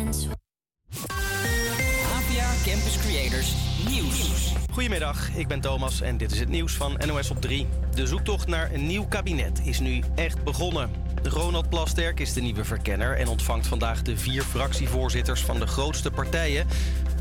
once APA Campus Creators Nieuws. Goedemiddag, ik ben Thomas en dit is het nieuws van NOS op 3. De zoektocht naar een nieuw kabinet is nu echt begonnen. Ronald Plasterk is de nieuwe verkenner en ontvangt vandaag de vier fractievoorzitters van de grootste partijen.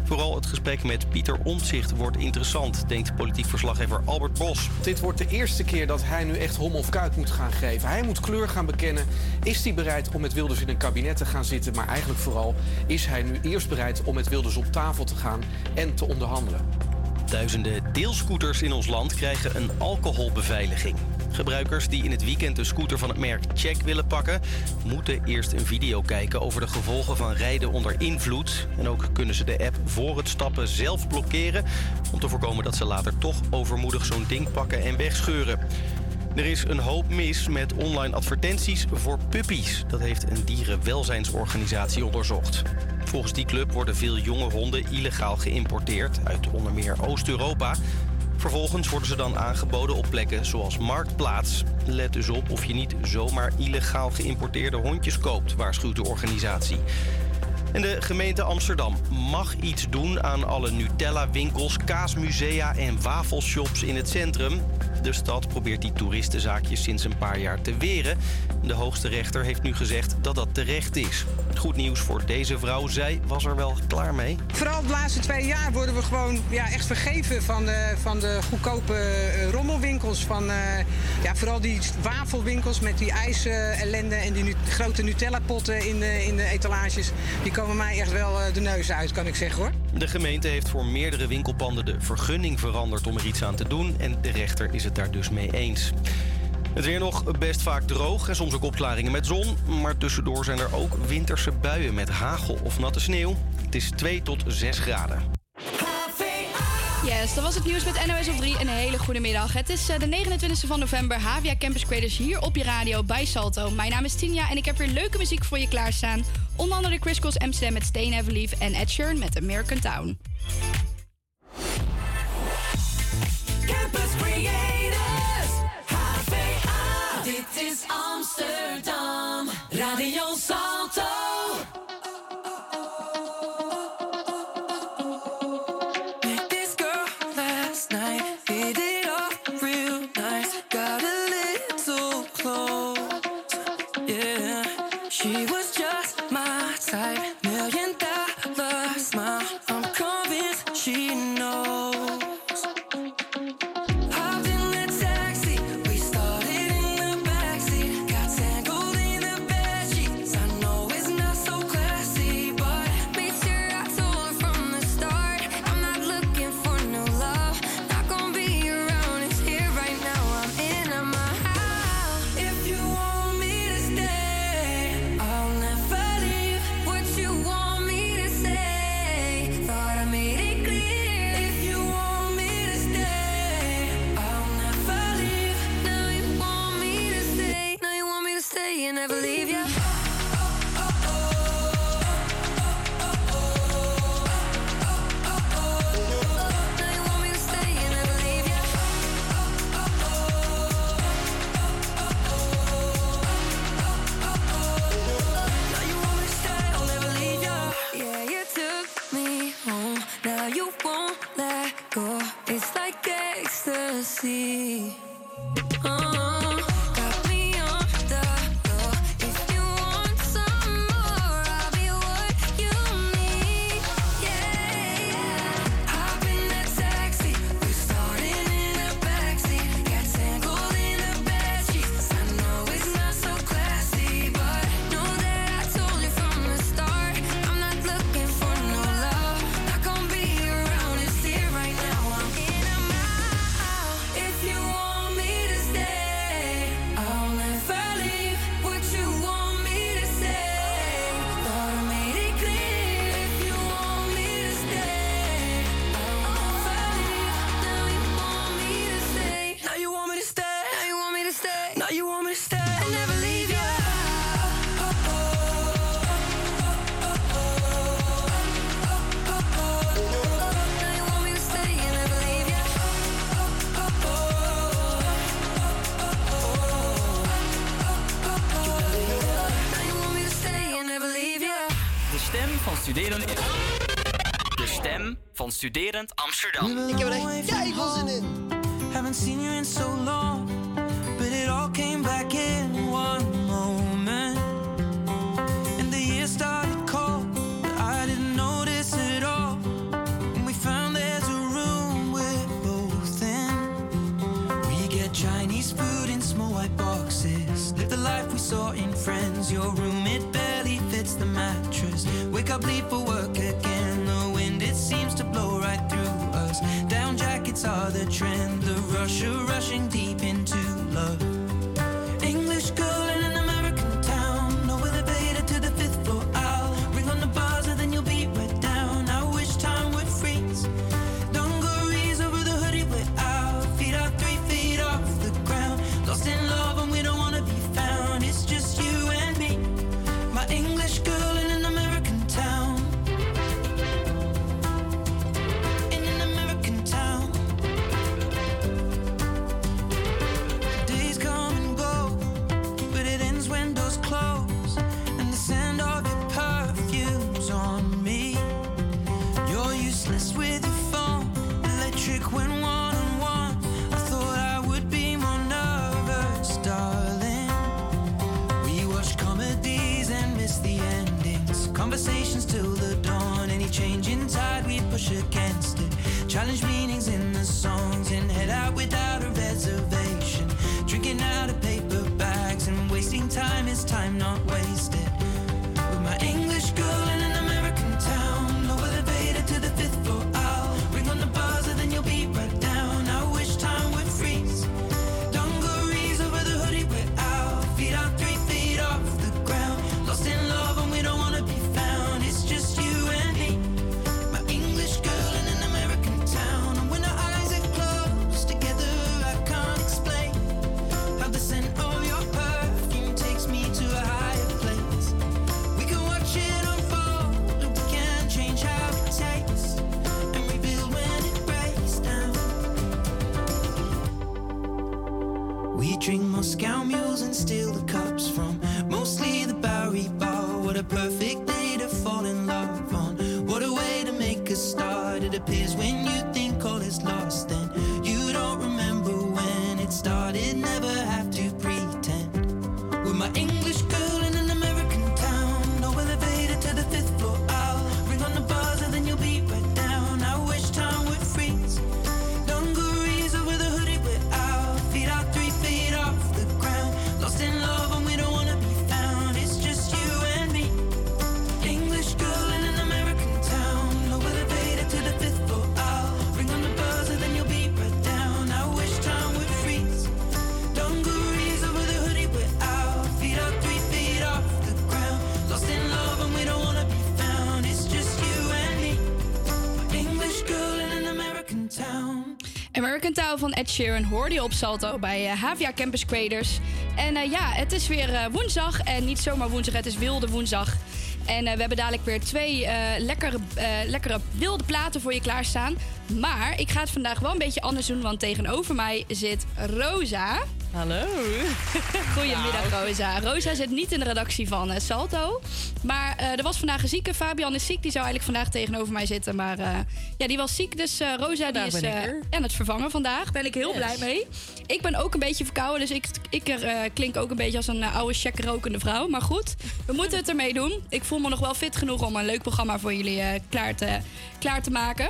Vooral het gesprek met Pieter Omtzigt wordt interessant, denkt politiek verslaggever Albert Bos. Dit wordt de eerste keer dat hij nu echt hom of kuit moet gaan geven. Hij moet kleur gaan bekennen. Is hij bereid om met Wilders in een kabinet te gaan zitten? Maar eigenlijk vooral is hij nu eerst bereid om met Wilders op tafel te gaan en te onderhandelen. Duizenden deelscooters in ons land krijgen een alcoholbeveiliging. Gebruikers die in het weekend een scooter van het merk Check willen pakken, moeten eerst een video kijken over de gevolgen van rijden onder invloed. En ook kunnen ze de app voor het stappen zelf blokkeren om te voorkomen dat ze later toch overmoedig zo'n ding pakken en wegscheuren. Er is een hoop mis met online advertenties voor puppies. Dat heeft een dierenwelzijnsorganisatie onderzocht. Volgens die club worden veel jonge honden illegaal geïmporteerd uit onder meer Oost-Europa. Vervolgens worden ze dan aangeboden op plekken zoals Marktplaats. Let dus op of je niet zomaar illegaal geïmporteerde hondjes koopt, waarschuwt de organisatie. En de gemeente Amsterdam mag iets doen aan alle Nutella-winkels, kaasmusea en wafelshops in het centrum. De stad probeert die toeristenzaakjes sinds een paar jaar te weren. De hoogste rechter heeft nu gezegd dat dat terecht is. Goed nieuws voor deze vrouw, zij was er wel klaar mee. Vooral de laatste twee jaar worden we gewoon ja, echt vergeven van de, van de goedkope eh, rommelwinkels. Van, eh, ja, vooral die wafelwinkels met die ijsellende en die nu- grote Nutella-potten in in de etalages. Die komen mij echt wel eh, de neus uit, kan ik zeggen hoor. De gemeente heeft voor meerdere winkelpanden de vergunning veranderd om er iets aan te doen. En de rechter is het daar dus mee eens. Het weer nog best vaak droog en soms ook opklaringen met zon. Maar tussendoor zijn er ook winterse buien met hagel of natte sneeuw. Het is 2 tot 6 graden. Yes, dat was het nieuws met NOS op 3. Een hele goede middag. Het is eh, de 29e van november. Havia Campus Creators hier op je radio bij Salto. Mijn naam is Tinja en ik heb weer leuke muziek voor je klaarstaan. Onder andere Chris Cross Amsterdam met Stay Never Leave en Ed Sheeran met American Town. Campus Creators, HVA. Dit is Amsterdam, Amsterdam. Ik heb er echt keiveel zin in. Haven't seen you in so long, disappears Van Ed Sheeran hoorde je op Salto bij eh, Havia Campus Creators. En eh, ja, het is weer eh, woensdag. En niet zomaar woensdag, het is wilde woensdag. En we hebben dadelijk weer twee lekkere, lekkere wilde platen voor je klaarstaan. Maar ik ga het vandaag wel een beetje anders doen, want tegenover mij zit Rosa. Hallo. Goedemiddag, Rosa. Rosa zit niet in de redactie van eh, Salto. Maar eh, er was vandaag een zieke. Fabian is ziek. Die zou eigenlijk vandaag tegenover mij zitten. Maar eh, ja, die was ziek. Dus Rosa die is aan het vervangen vandaag. Ben ik heel Yes. blij mee. Ik ben ook een beetje verkouden. Dus ik, ik klink ook een beetje als een oude check rokende vrouw. Maar goed, we moeten het ermee doen. Ik voel me nog wel fit genoeg om een leuk programma voor jullie klaar, te, klaar te maken.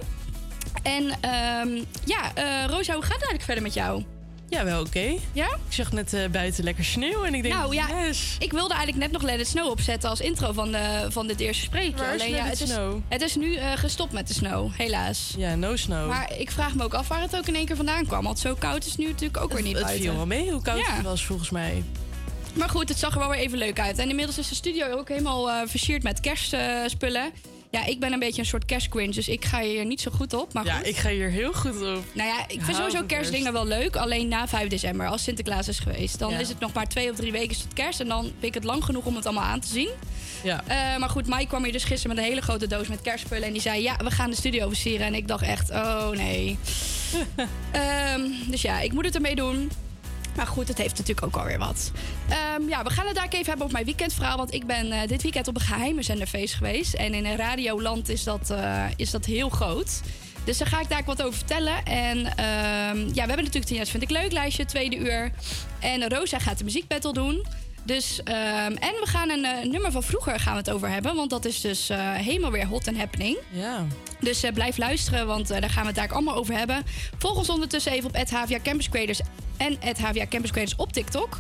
En ehm, ja, Rosa, hoe gaat het eigenlijk verder met jou? Ja, wel oké. Ja? Ik zag net eh, buiten lekker sneeuw en ik denk, Nou ja, yes. ik wilde eigenlijk net nog Let It Snow opzetten als intro van, de, van dit eerste spreekje. Alleen ja, het, is, het is nu eh, gestopt met de snow, helaas. Ja, no snow. Maar ik vraag me ook af waar het ook in één keer vandaan kwam. Want zo koud is het nu natuurlijk ook weer niet het buiten. viel wel mee hoe koud Ja. het was volgens mij. Maar goed, het zag er wel weer even leuk uit. En inmiddels is de studio ook helemaal eh versierd met kerstspullen. Ja, ik ben een beetje een soort kerstgrinch, dus ik ga hier niet zo goed op. Maar Ja, goed. ik ga hier heel goed op. Nou ja, ik vind sowieso kerstdingen wel leuk. Alleen na 5 december, als Sinterklaas is geweest. Dan Ja. is het nog maar twee of drie weken tot kerst. En dan vind ik het lang genoeg om het allemaal aan te zien. Ja. Eh, maar goed, Mike kwam hier dus gisteren met een hele grote doos met kerstspullen. En die zei, ja, we gaan de studio versieren. En ik dacht echt, oh nee. Ehm, dus ja, ik moet het ermee doen. Maar goed, het heeft natuurlijk ook alweer wat. Ehm, ja, we gaan het daar even hebben over mijn weekendverhaal. Want ik ben eh, dit weekend op een geheime zenderfeest geweest. En in een radioland is dat, eh, is dat heel groot. Dus daar ga ik daar wat over vertellen. En ehm, ja, we hebben natuurlijk Tina's Vind ik Leuk lijstje, tweede uur. En Rosa gaat de muziekbattle doen. Dus, ehm, en we gaan een eh, nummer van vroeger gaan we het over hebben. Want dat is dus eh, helemaal weer hot and happening. Ja. Dus eh, blijf luisteren, want daar gaan we het daar allemaal over hebben. Volg ons ondertussen even op HVA Campus Creators en HVA Campus Creators op TikTok.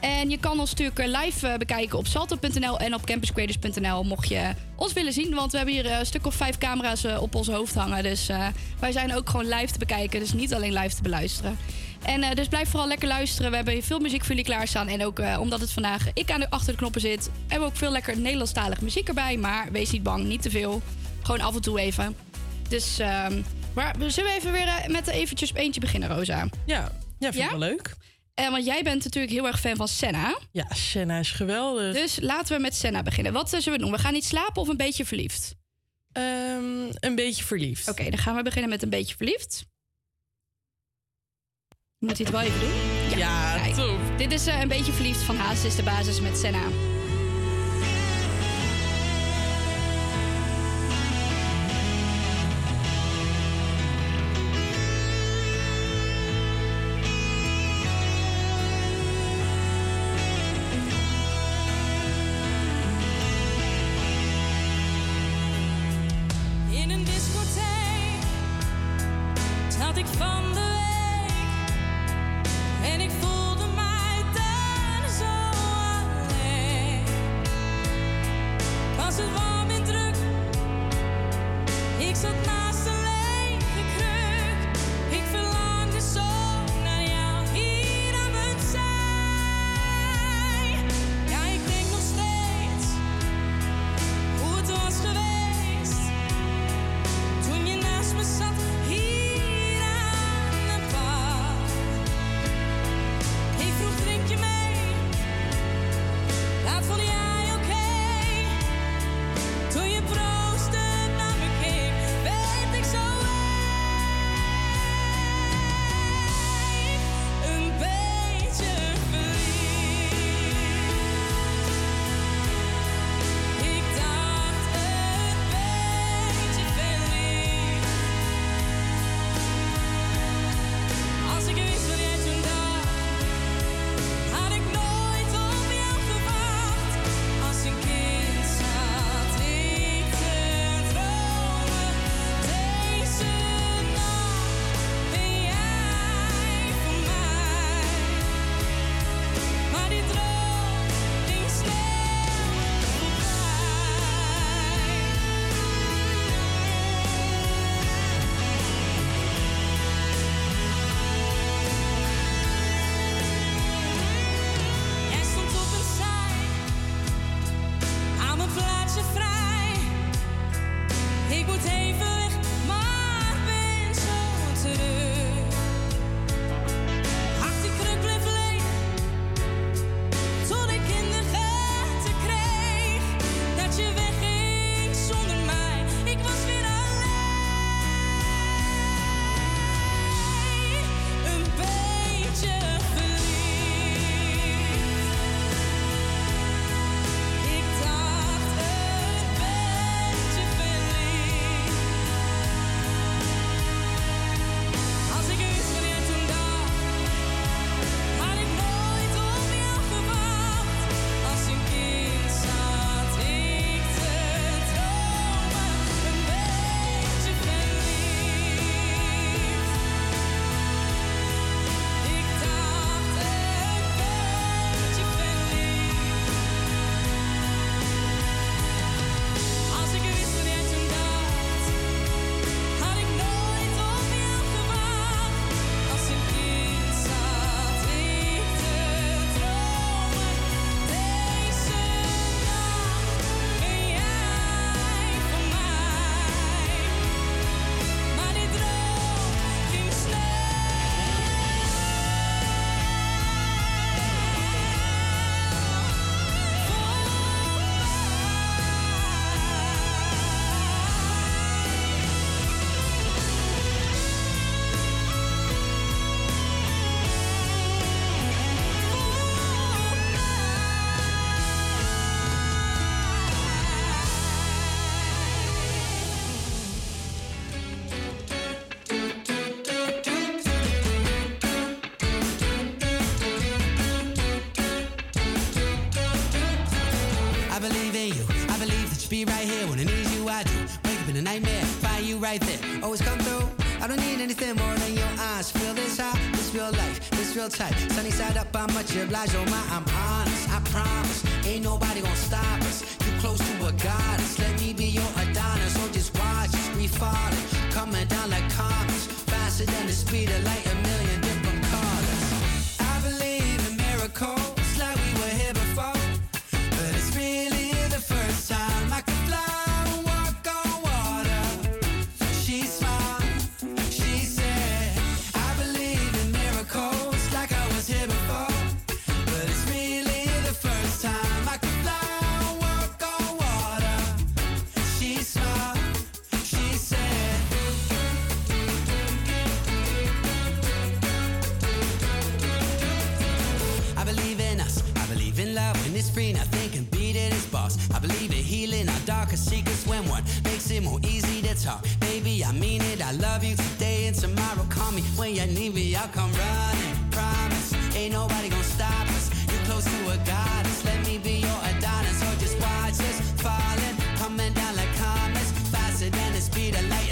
En je kan ons natuurlijk live bekijken op salto.nl en op campuscreators.nl mocht je ons willen zien. Want we hebben hier een stuk of vijf camera's op ons hoofd hangen. Dus wij zijn ook gewoon live te bekijken, dus niet alleen live te beluisteren. En eh, dus blijf vooral lekker luisteren. We hebben veel muziek voor jullie klaarstaan. En ook eh, omdat het vandaag ik aan de achter de knoppen zit, hebben we ook veel lekker Nederlandstalige muziek erbij. Maar wees niet bang, niet te veel. Gewoon af en toe even. Dus, ehm, maar zullen we even weer eh, met eventjes eentje beginnen, Rosa? Ja, ja vind Ja? ik wel leuk. En want jij bent natuurlijk heel erg fan van Senna. Ja, Senna is geweldig. Dus laten we met Senna beginnen. Wat zullen we doen? We gaan niet slapen of een beetje verliefd? Ehm, een beetje verliefd. Oké, dan gaan we beginnen met een beetje verliefd. Moet hij het wel even doen? Ja, top. Dit is eh, een beetje verliefd van Haas is de basis met Senna. Be right here when I need you, I do. Wake up in a nightmare, find you right there. Always come through. I don't need anything more than your eyes. Feel this high, this real life, this real tight. Sunny side up, I'm much obliged. Oh my, I'm honest, I promise. Ain't nobody gonna stop us. You close to a goddess. Let me be your Adonis. So just watch us, we falling. Coming down like comets. Faster than the speed of light, a million darkest secrets when one makes it more easy to talk. Baby, I mean it. I love you today and tomorrow. Call me when you need me. I'll come running. Promise. Ain't nobody gonna stop us. You're close to a goddess. Let me be your Adonis. Or just watch us falling, coming down like comets, faster than the speed of light.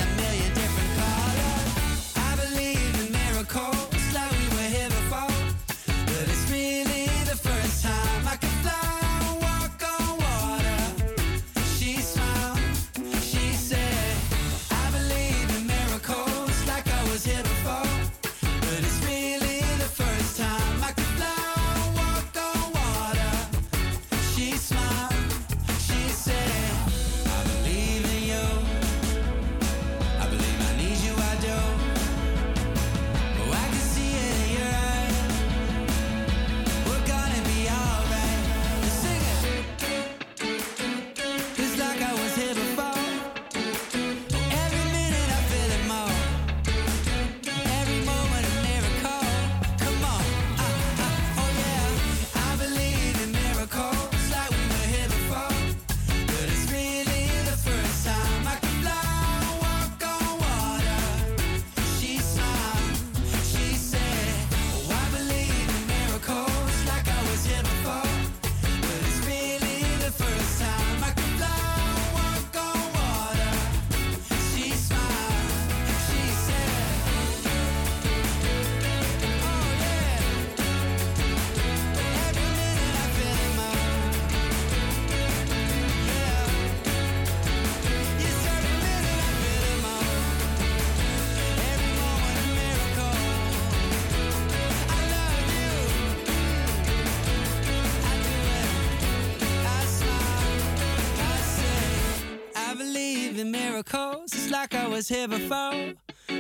Was here before,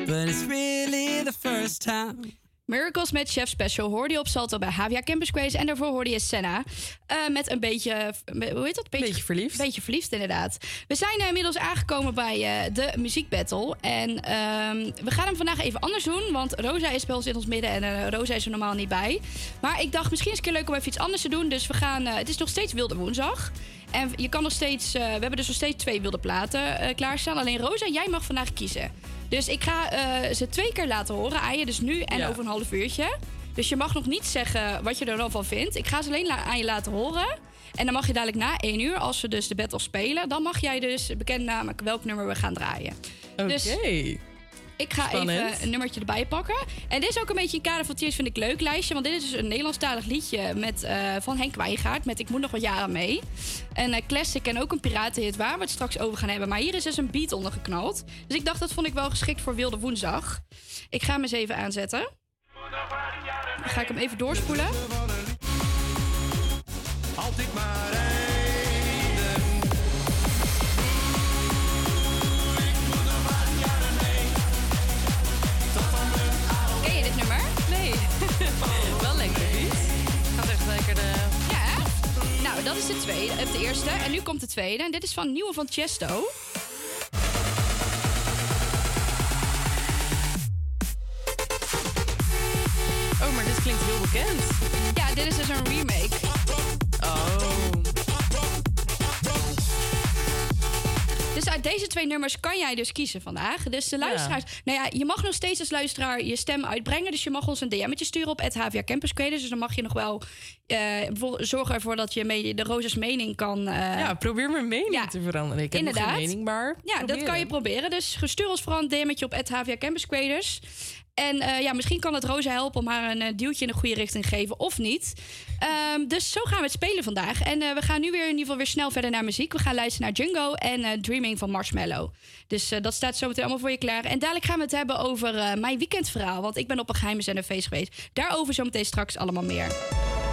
but it's really the first time. Miracles met Chef Special hoorde je op Salto bij Havia Campus Quiz. En daarvoor hoorde je Senna eh, met een beetje, met- hoe heet dat? Beetje, verliefd. Beetje verliefd, inderdaad. We zijn eh, inmiddels aangekomen bij eh, de muziekbattle. En ehm, we gaan hem vandaag even anders doen. Want Rosa is bij ons in ons midden en eh, Rosa is er normaal niet bij. Maar ik dacht, misschien is het een keer leuk om even iets anders te doen. Dus we gaan, eh, het is nog steeds Wilde Woensdag. En je kan nog steeds, eh, we hebben dus nog steeds twee wilde platen eh, klaarstaan. Alleen Rosa, jij mag vandaag kiezen. Dus ik ga eh, ze twee keer laten horen aan je. Dus nu en Ja. over een half uurtje. Dus je mag nog niet zeggen wat je er dan van vindt. Ik ga ze alleen aan je laten horen. En dan mag je dadelijk na één uur, als we dus de battle spelen... dan mag jij dus bekend namelijk welk nummer we gaan draaien. Oké. Dus ik ga Spannend. even een nummertje erbij pakken. En dit is ook een beetje een kader van Tears vind ik leuk lijstje. Want dit is dus een Nederlandstalig liedje met, eh, van Henk Wijngaard. Met Ik moet nog wat jaren mee. Een eh, classic en ook een piratenhit waar we het straks over gaan hebben. Maar hier is dus een beat onder geknald. Dus ik dacht dat vond ik wel geschikt voor Wilde Woensdag. Ik ga hem eens even aanzetten. Dan ga ik hem even doorspoelen. Altijd maar Ja? Nou, dat is de tweede, of de eerste. En nu komt de tweede. En dit is van nieuwe van Chesto. Oh, maar dit klinkt heel bekend. Ja, dit is dus een remake. Dus uit deze twee nummers kan jij dus kiezen vandaag. Dus de luisteraars... Nou ja, je mag nog steeds als luisteraar je stem uitbrengen. Dus je mag ons een DM'tje sturen op het HVA Campus Creators. Dus dan mag je nog wel bijvoorbeeld zorgen ervoor dat je mee de Rozes mening kan... eh, Ja, probeer mijn mening te veranderen. Ik heb nog Inderdaad. geen mening, maar Ja, dat kan je proberen. Dus stuur ons vooral een DM'tje op het HVA Campus Creators. En eh, ja, misschien kan het Rosa helpen om haar een eh, duwtje in de goede richting te geven of niet. Ehm, dus zo gaan we het spelen vandaag. En eh, we gaan nu weer in ieder geval weer snel verder naar muziek. We gaan luisteren naar Jungo en Dreaming van Marshmallow. Dus dat staat zo meteen allemaal voor je klaar. En dadelijk gaan we het hebben over mijn weekendverhaal. Want ik ben op een geheime zenderfeest geweest. Daarover zometeen straks allemaal meer.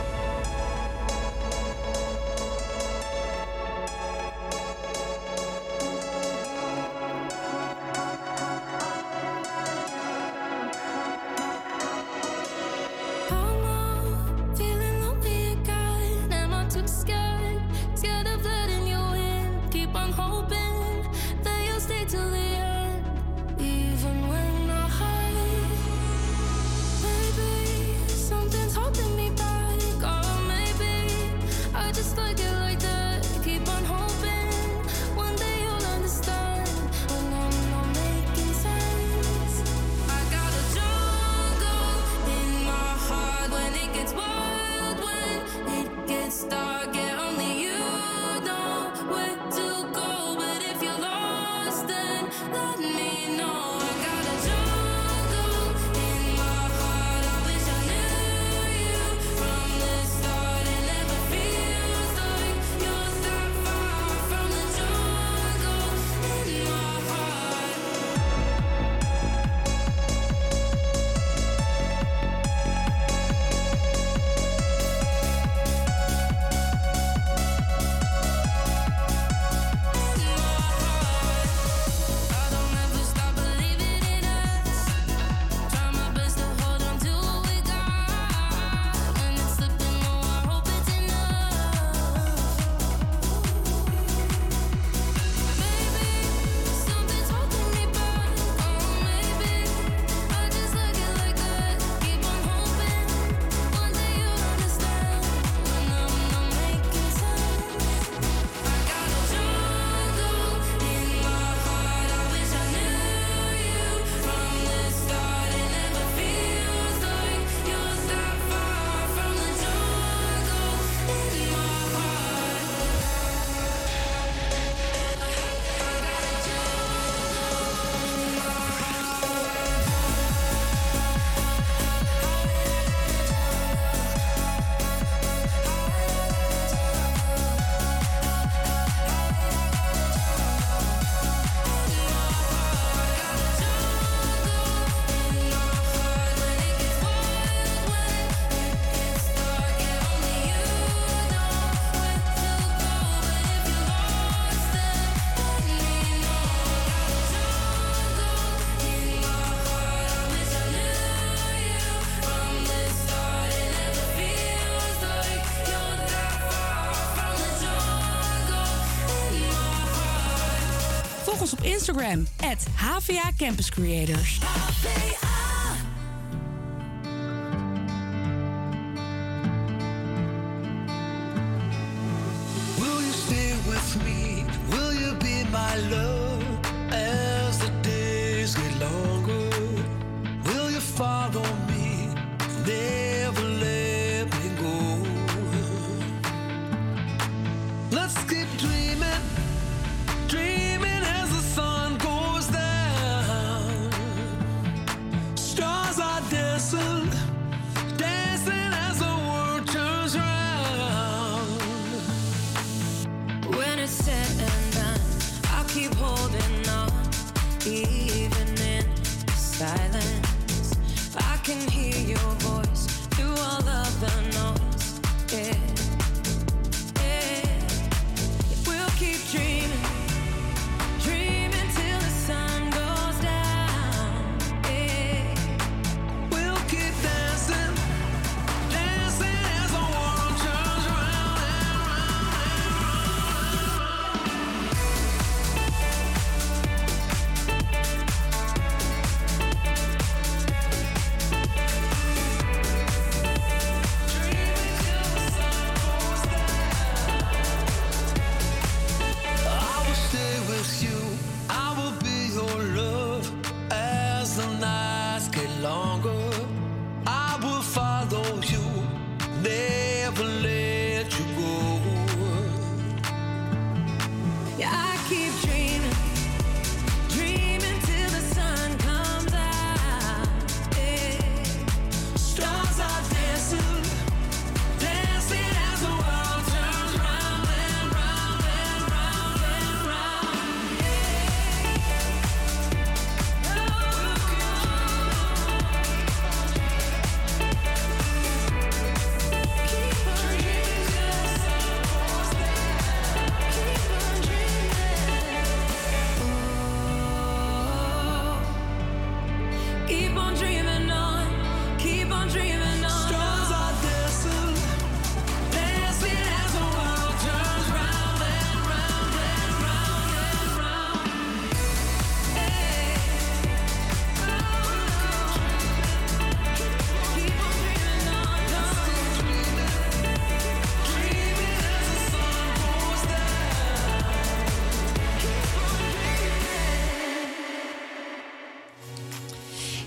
Instagram, at HVA Campus Creators.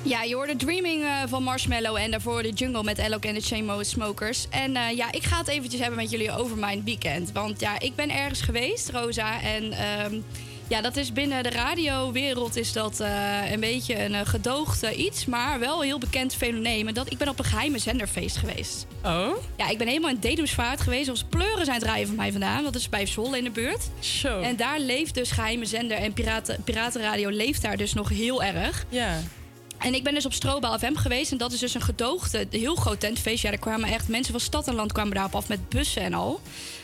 Ja, je hoorde Dreaming eh, van Marshmallow en daarvoor de Jungle met Alok en de Chainmo Smokers. En eh, ja, ik ga het eventjes hebben met jullie over mijn weekend. Want ja, ik ben ergens geweest, Rosa. En ehm, ja, dat is binnen de radiowereld is dat eh, een beetje een gedoogd eh, iets, maar wel een heel bekend fenomeen. En Dat, ik ben op een geheime zenderfeest geweest. Oh? Ja, ik ben helemaal in Dedemsvaart geweest. Als pleuren zijn het rijden van mij vandaan. Dat is bij Zwolle in de buurt. Zo. En daar leeft dus geheime zender en piraten, piratenradio leeft daar dus nog heel erg. Ja. En ik ben dus op Strobaal FM geweest. En dat is dus een gedoogde, heel groot tentfeest. Ja, daar kwamen echt mensen van stad en land kwamen daarop af met bussen en al.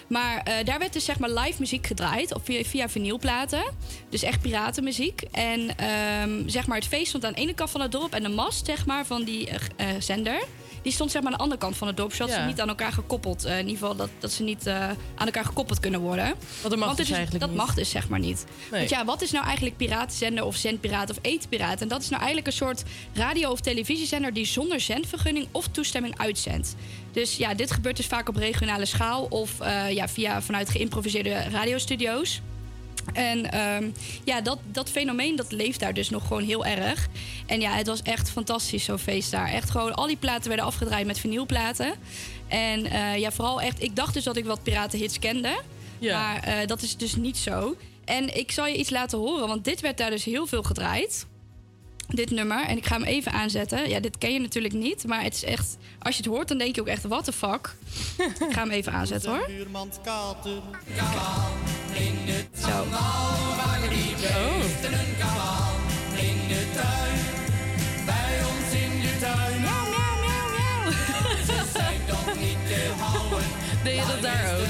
Maar eh, daar werd dus zeg maar live muziek gedraaid op, via, via vinylplaten. Dus echt piratenmuziek. En ehm, zeg maar het feest stond aan de ene kant van het dorp. En de mast zeg maar van die eh, zender... Die stond zeg maar aan de andere kant van het dorp. Zodat Ja. ze niet aan elkaar gekoppeld... eh, in ieder geval dat, dat ze niet eh, aan elkaar gekoppeld kunnen worden. dat mag Want dus eigenlijk Dat niet. mag dus zeg maar niet. Nee. Want ja, wat is nou eigenlijk piratenzender of zendpiraat of etenpiraat? En dat is nou eigenlijk een soort radio- of televisiezender die zonder zendvergunning of toestemming uitzendt. Dus ja, dit gebeurt dus vaak op regionale schaal of eh, ja, via vanuit geïmproviseerde radiostudio's. En ehm, ja, dat, dat fenomeen dat leeft daar dus nog gewoon heel erg. En ja, het was echt fantastisch, zo'n feest daar. Echt gewoon, al die platen werden afgedraaid met vinylplaten. En eh, ja, vooral echt, ik dacht dus dat ik wat piratenhits kende. Ja. Maar eh, dat is dus niet zo. En ik zal je iets laten horen, want dit werd daar dus heel veel gedraaid. Dit nummer. En ik ga hem even aanzetten. Ja, dit ken je natuurlijk niet. Maar het is echt... Als je het hoort, dan denk je ook echt... What the fuck? ik ga hem even aanzetten, hoor. Zo. Oh. een kabaal in de tuin. Bij ons in de tuin. Miauw, miauw, miauw, miauw. Ze zijn toch niet te houden. Deed je dat daar ook?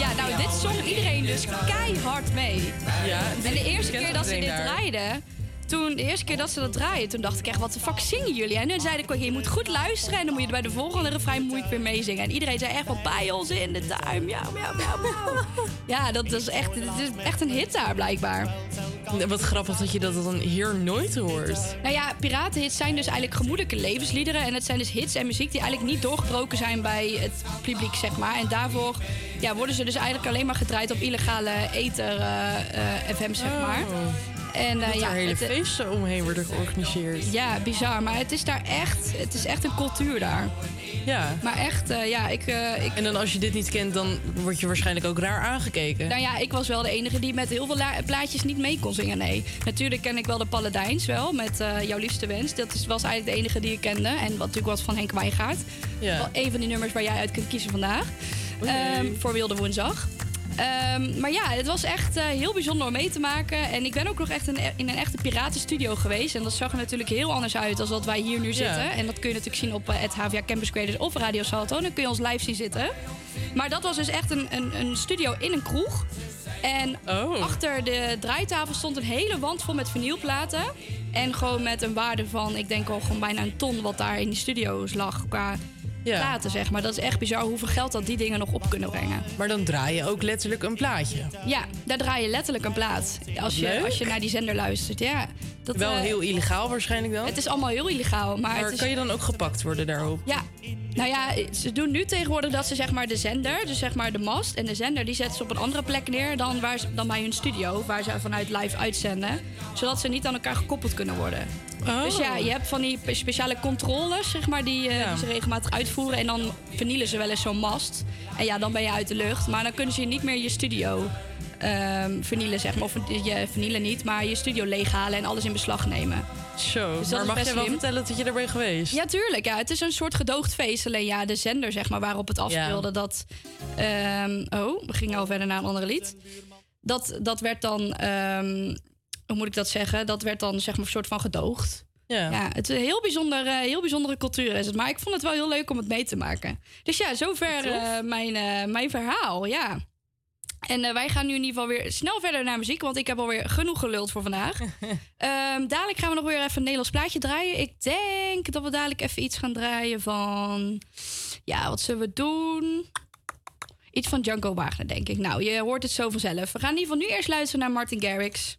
Ja, nou, dit zong iedereen dus keihard mee. Ja, En de eerste keer dat ze dit draaiden... Toen, de eerste keer dat ze dat draaien, toen dacht ik echt, wat de fuck zingen jullie? En toen zeiden ik, je moet goed luisteren en dan moet je bij de volgende refrein moet ik weer meezingen. En iedereen zei echt van, bij ons in de tuin, miauw, miauw, miauw, miauw. Ja, dat is echt, het is echt een hit daar blijkbaar. Wat grappig dat je dat dan hier nooit hoort. Nou ja, piratenhits zijn dus eigenlijk gemoedelijke levensliederen. En het zijn dus hits en muziek die eigenlijk niet doorgebroken zijn bij het publiek, zeg maar. En daarvoor ja, worden ze dus eigenlijk alleen maar gedraaid op illegale ether eh, eh, FM's, zeg maar. En, eh, ja, hele het, eh, feesten omheen worden georganiseerd. Ja, bizar. Maar het is daar echt, het is echt een cultuur daar. Ja. Maar echt, eh, ja, ik, ik... En dan als je dit niet kent, dan word je waarschijnlijk ook raar aangekeken. Nou ja, ik was wel de enige die met heel veel la- plaatjes niet mee kon zingen, nee. Natuurlijk ken ik wel de Paladijns wel, met Jouw Liefste Wens. Dat is, was eigenlijk de enige die ik kende. En wat natuurlijk wat van Henk Wijngaard. Ja. Wel een van die nummers waar jij uit kunt kiezen vandaag. Ehm, voor Wilde Woensdag. Ehm, maar ja, het was echt eh, heel bijzonder om mee te maken. En ik ben ook nog echt in, in een echte piratenstudio geweest. En dat zag er natuurlijk heel anders uit dan wat wij hier nu zitten. En dat kun je natuurlijk zien op eh, het HVA Campus Creators of Radio Salto. Dan kun je ons live zien zitten. Maar dat was dus echt een, een, een studio in een kroeg. En Oh. achter de draaitafel stond een hele wand vol met vinylplaten. En gewoon met een waarde van, ik denk al gewoon bijna een ton wat daar in die studio's lag qua platen, zeg maar. Dat is echt bizar hoeveel geld dat die dingen nog op kunnen brengen. Maar dan draai je ook letterlijk een plaatje. Ja, daar draai je letterlijk een plaat. Als je, Leuk. als je naar die zender luistert, ja. Dat, Wel eh, heel illegaal waarschijnlijk dan. Het is allemaal heel illegaal, maar, Maar het is... kan je dan ook gepakt worden daarop? Ja, nou ja, ze doen nu tegenwoordig dat ze zeg maar de zender, dus zeg maar de mast en de zender, die zetten ze op een andere plek neer dan, waar ze, dan bij hun studio, waar ze vanuit live uitzenden. Zodat ze niet aan elkaar gekoppeld kunnen worden. Oh. Dus ja, je hebt van die speciale controles, zeg maar, die, eh, die ze regelmatig uitvoeren. En dan vernielen ze wel eens zo'n mast. En ja, dan ben je uit de lucht. Maar dan kunnen ze je niet meer je studio ehm, vernielen, zeg maar. Of je vernielen niet, maar je studio leeghalen en alles in beslag nemen. Zo, Dus maar mag je wel slim. vertellen dat je er bent geweest? Ja, tuurlijk. Ja. Het is een soort gedoogd feest. Alleen ja, de zender zeg maar, waarop het afspeelde, dat... ehm, oh, we gingen al verder naar een andere lied. Dat, dat werd dan... ehm, hoe moet ik dat zeggen? Dat werd dan zeg maar een soort van gedoogd. Ja. Ja, het is een heel, bijzonder, eh, heel bijzondere cultuur is het. Maar ik vond het wel heel leuk om het mee te maken. Dus ja, zover eh, mijn, eh, mijn verhaal, ja. En wij gaan nu in ieder geval weer snel verder naar muziek, want ik heb alweer genoeg geluld voor vandaag. Ehm, dadelijk gaan we nog weer even een Nederlands plaatje draaien. Ik denk dat we dadelijk even iets gaan draaien van. Ja, wat zullen we doen? Iets van Django Wagner, denk ik. Nou, je hoort het zo vanzelf. We gaan in ieder geval nu eerst luisteren naar Martin Garrix.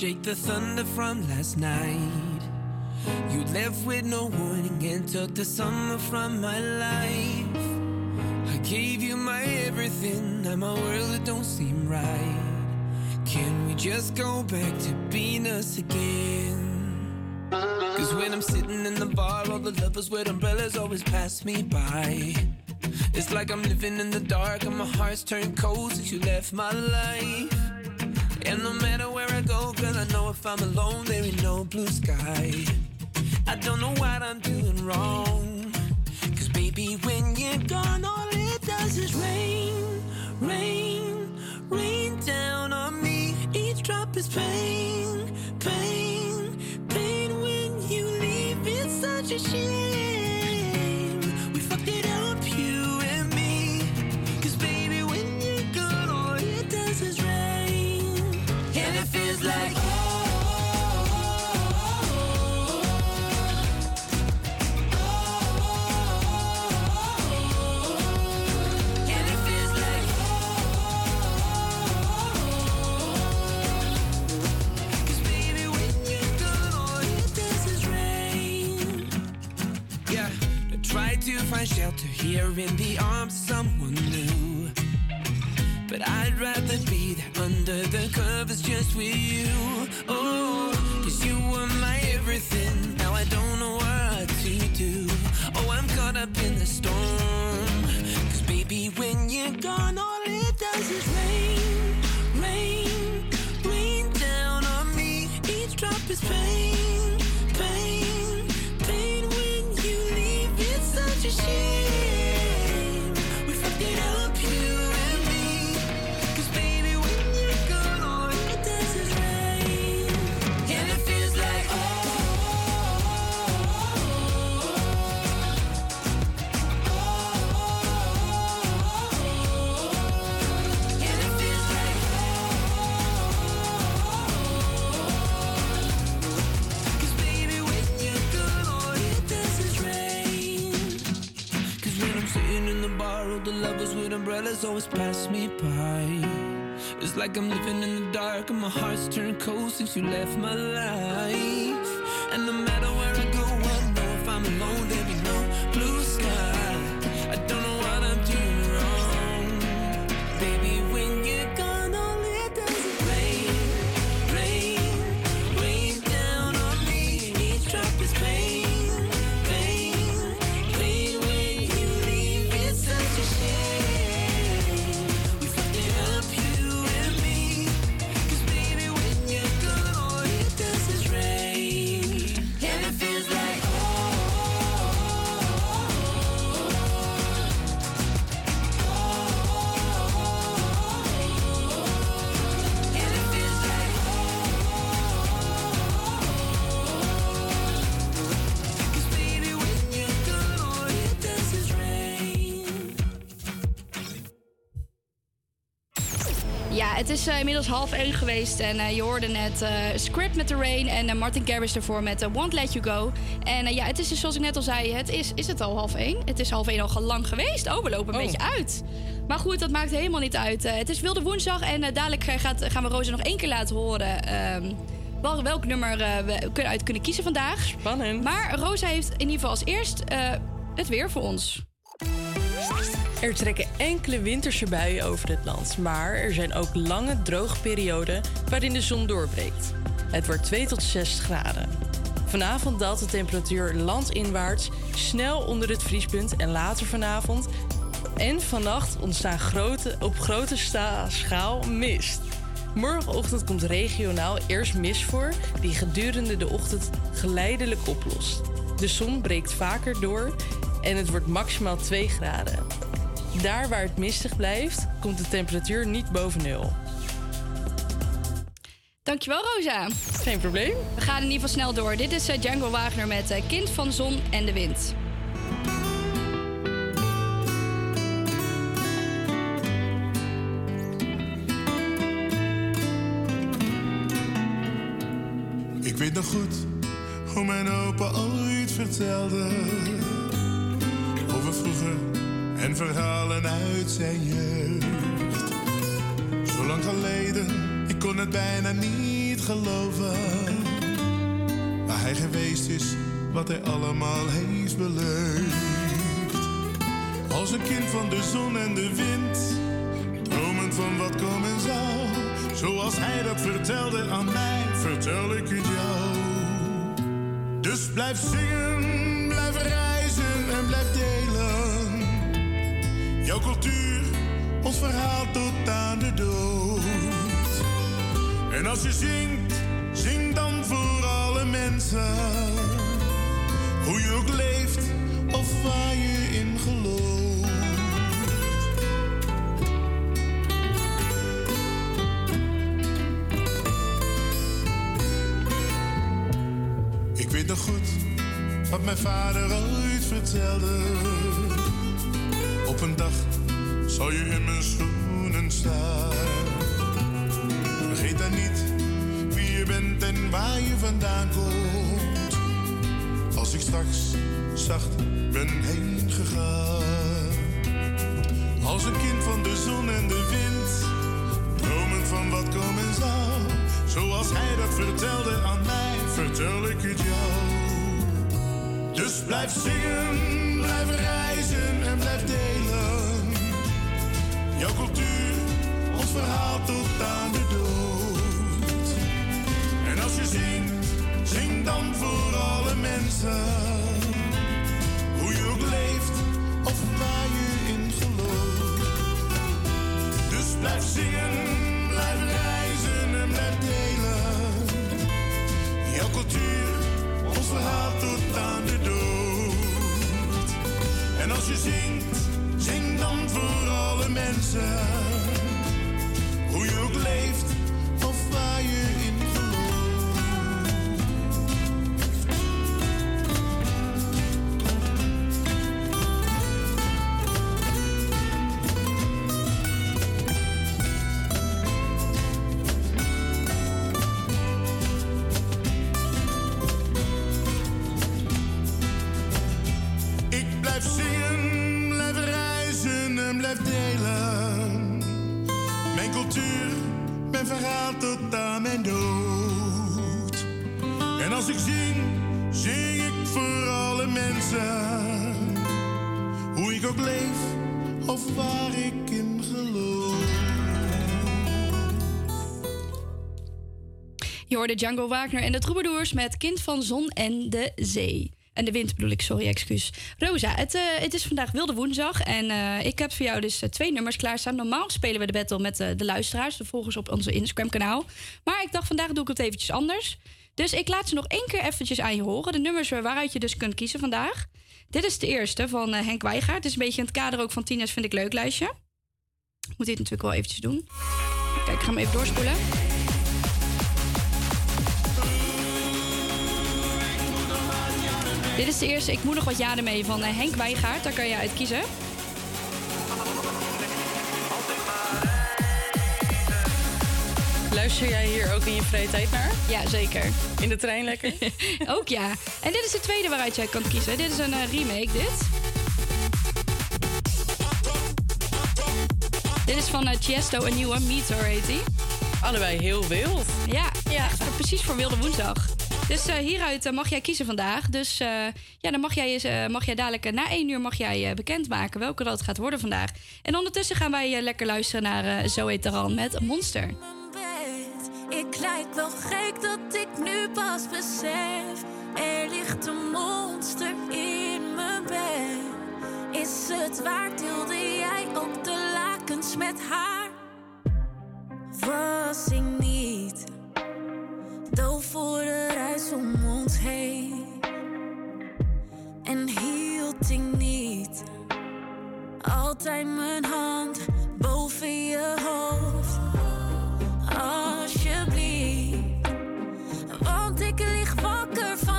Shake the thunder from last night. You left with no warning and took the summer from my life. I gave you my everything, now my world it don't seem right. Can we just go back to being us again? Cause when I'm sitting in the bar, all the lovers with umbrellas always pass me by. It's like I'm living in the dark and my heart's turned cold since you left my life. And no matter I go, girl, I know if I'm alone, there ain't no blue sky. I don't know what I'm doing wrong. Cause baby, when you're gone, all it does is rain, rain, rain down on me. Each drop is pain, pain, pain when you leave. It's such a shame. Find shelter here in the arms of someone new. But I'd rather be there under the covers just with you. Oh, cause you were my everything. Now I don't know what to do. Oh, I'm caught up in the storm. Cause baby, when you're gone, all it does is rain, rain, rain down on me. Each drop is pain, pain, the lovers with umbrellas always pass me by. It's like I'm living in the dark and my heart's turned cold since you left my life. Is eh, inmiddels half één geweest en eh, je hoorde net eh, Script met The Rain en Martin Garrix ervoor met Won't Let You Go. En ja, het is dus zoals ik net al zei, het is, is het al half één? Het is half één al lang geweest. Oh, we lopen een Oh. beetje uit. Maar goed, dat maakt helemaal niet uit. Het is Wilde Woensdag en dadelijk gaat, gaan we Rosa nog één keer laten horen... ehm, wel- welk nummer we kunnen uit kunnen kiezen vandaag. Spannend. Maar Rosa heeft in ieder geval als eerst het weer voor ons. Er trekken enkele winterse buien over het land, maar er zijn ook lange droge perioden waarin de zon doorbreekt. Het wordt 2 tot 6 graden. Vanavond daalt de temperatuur landinwaarts snel onder het vriespunt en later vanavond en vannacht ontstaan grote, op grote schaal mist. Morgenochtend komt regionaal eerst mist voor, die gedurende de ochtend geleidelijk oplost. De zon breekt vaker door en het wordt maximaal 2 graden. Daar waar het mistig blijft, komt de temperatuur niet boven nul. Dankjewel, Rosa. Geen probleem. We gaan in ieder geval snel door. Dit is eh, Django Wagner met eh, Kind van Zon en de Wind. Zijn jeugd. Zo lang geleden, ik kon het bijna niet geloven. Waar hij geweest is, wat hij allemaal heeft beleefd. Als een kind van de zon en de wind, dromend van wat komen zou. Zoals hij dat vertelde aan mij, vertel ik het jou. Dus blijf zingen, blijf reizen en blijf delen. Verhaal tot aan de dood. En als je zingt, zing dan voor alle mensen. Hoe je ook leeft of waar je in gelooft. Ik weet nog goed wat mijn vader ooit vertelde. Zal je in mijn schoenen staan. Vergeet dan niet wie je bent en waar je vandaan komt. Als ik straks zacht ben heen gegaan. Als een kind van de zon en de wind. Dromend van wat komen zou. Zoals hij dat vertelde aan mij, vertel ik het jou. Dus blijf zingen, blijf reizen en blijf verhaal hoorde Django Wagner en de Troubadours met Kind van Zon en de Zee. En de wind bedoel ik, sorry, excuus. Rosa, het, eh, het is vandaag Wilde Woensdag. En eh, ik heb voor jou dus eh, twee nummers klaarstaan. Normaal spelen we de battle met de luisteraars, de volgers op onze Instagram-kanaal. Maar ik dacht, vandaag doe ik het eventjes anders. Dus ik laat ze nog één keer eventjes aan je horen. De nummers waaruit je dus kunt kiezen vandaag. Dit is de eerste van Henk Wijgaard. Het is een beetje in het kader ook van Tina's Vind ik Leuk lijstje. Moet dit natuurlijk wel eventjes doen. Kijk, ik ga hem even doorspoelen. Dit is de eerste Ik moet nog wat jaren mee van eh, Henk Wijgaard. Daar kan je uit kiezen. Luister jij hier ook in je vrije tijd naar? Ja, zeker. In de trein lekker? Ook ja. En dit is de tweede waaruit jij kan kiezen. Dit is een eh, remake, dit. Dit is van eh, Tiesto, een nieuwe, Meteor heet die. Allebei heel wild. Ja, ja. Echt precies voor Wilde Woensdag. Dus eh, hieruit eh, mag jij kiezen vandaag. Dus eh, ja, dan mag jij, eens, mag jij dadelijk na één uur mag jij, bekendmaken welke dat gaat worden vandaag. En ondertussen gaan wij lekker luisteren naar Zoe Taran met Monster. Ik lijk wel gek dat ik nu pas besef. Er ligt een monster in mijn bed. Is het waar, deelde jij ook de lakens met haar? Was ik niet doof voor de reis om ons heen? En hield ik niet altijd mijn hand boven je hoofd? Alsjeblieft. Want ik lig wakker van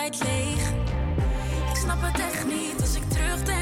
leeg. Ik snap het echt niet als ik terugdenk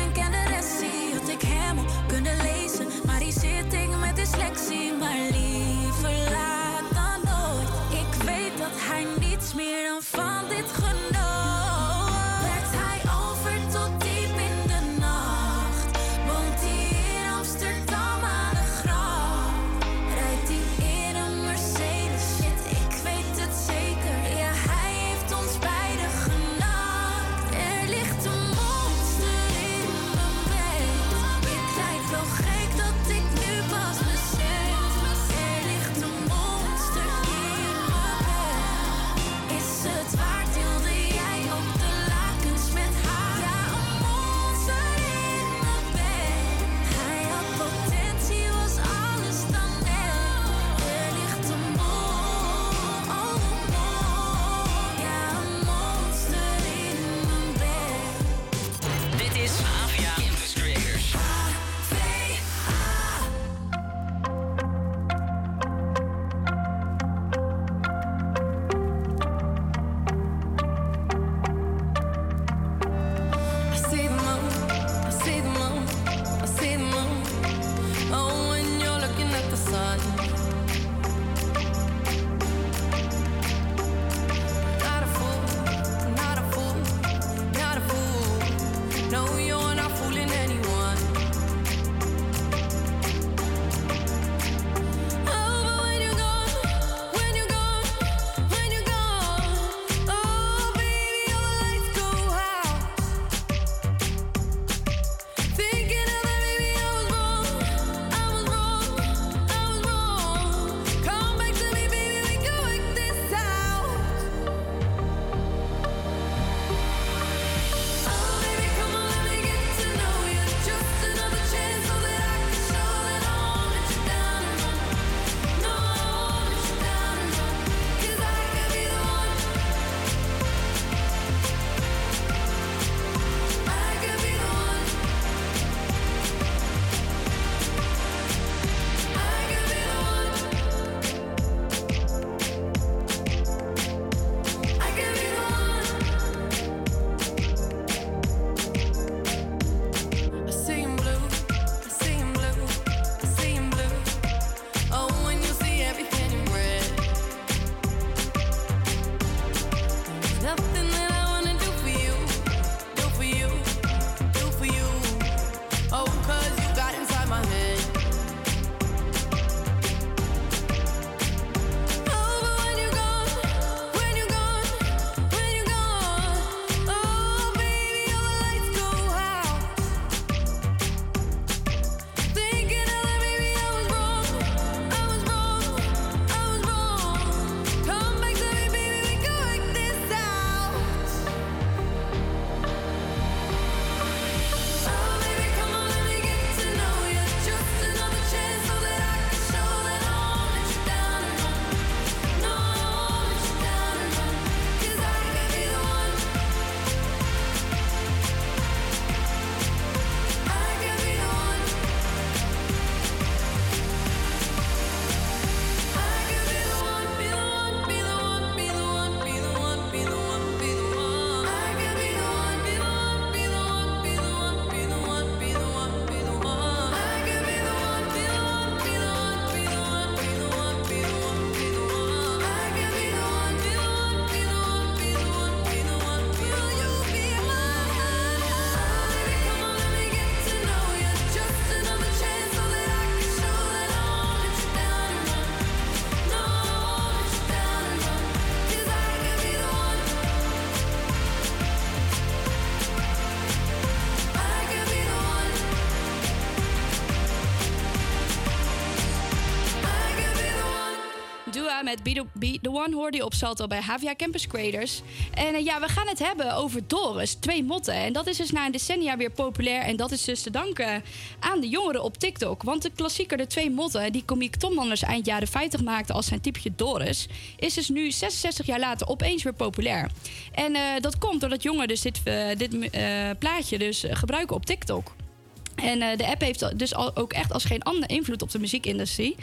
Met Be the, the One hoorde je op Salto bij Havia Campus Creators. En eh, ja, we gaan het hebben over Doris, twee motten. En dat is dus na een decennia weer populair. En dat is dus te danken aan de jongeren op TikTok. Want de klassieker De Twee Motten, die komiek Tom Manders eind jaren 50 maakte als zijn typetje Doris... is dus nu 66 jaar later opeens weer populair. En eh, dat komt doordat jongeren dus dit, eh, dit plaatje dus gebruiken op TikTok. En eh, de app heeft dus ook echt als geen ander invloed op de muziekindustrie.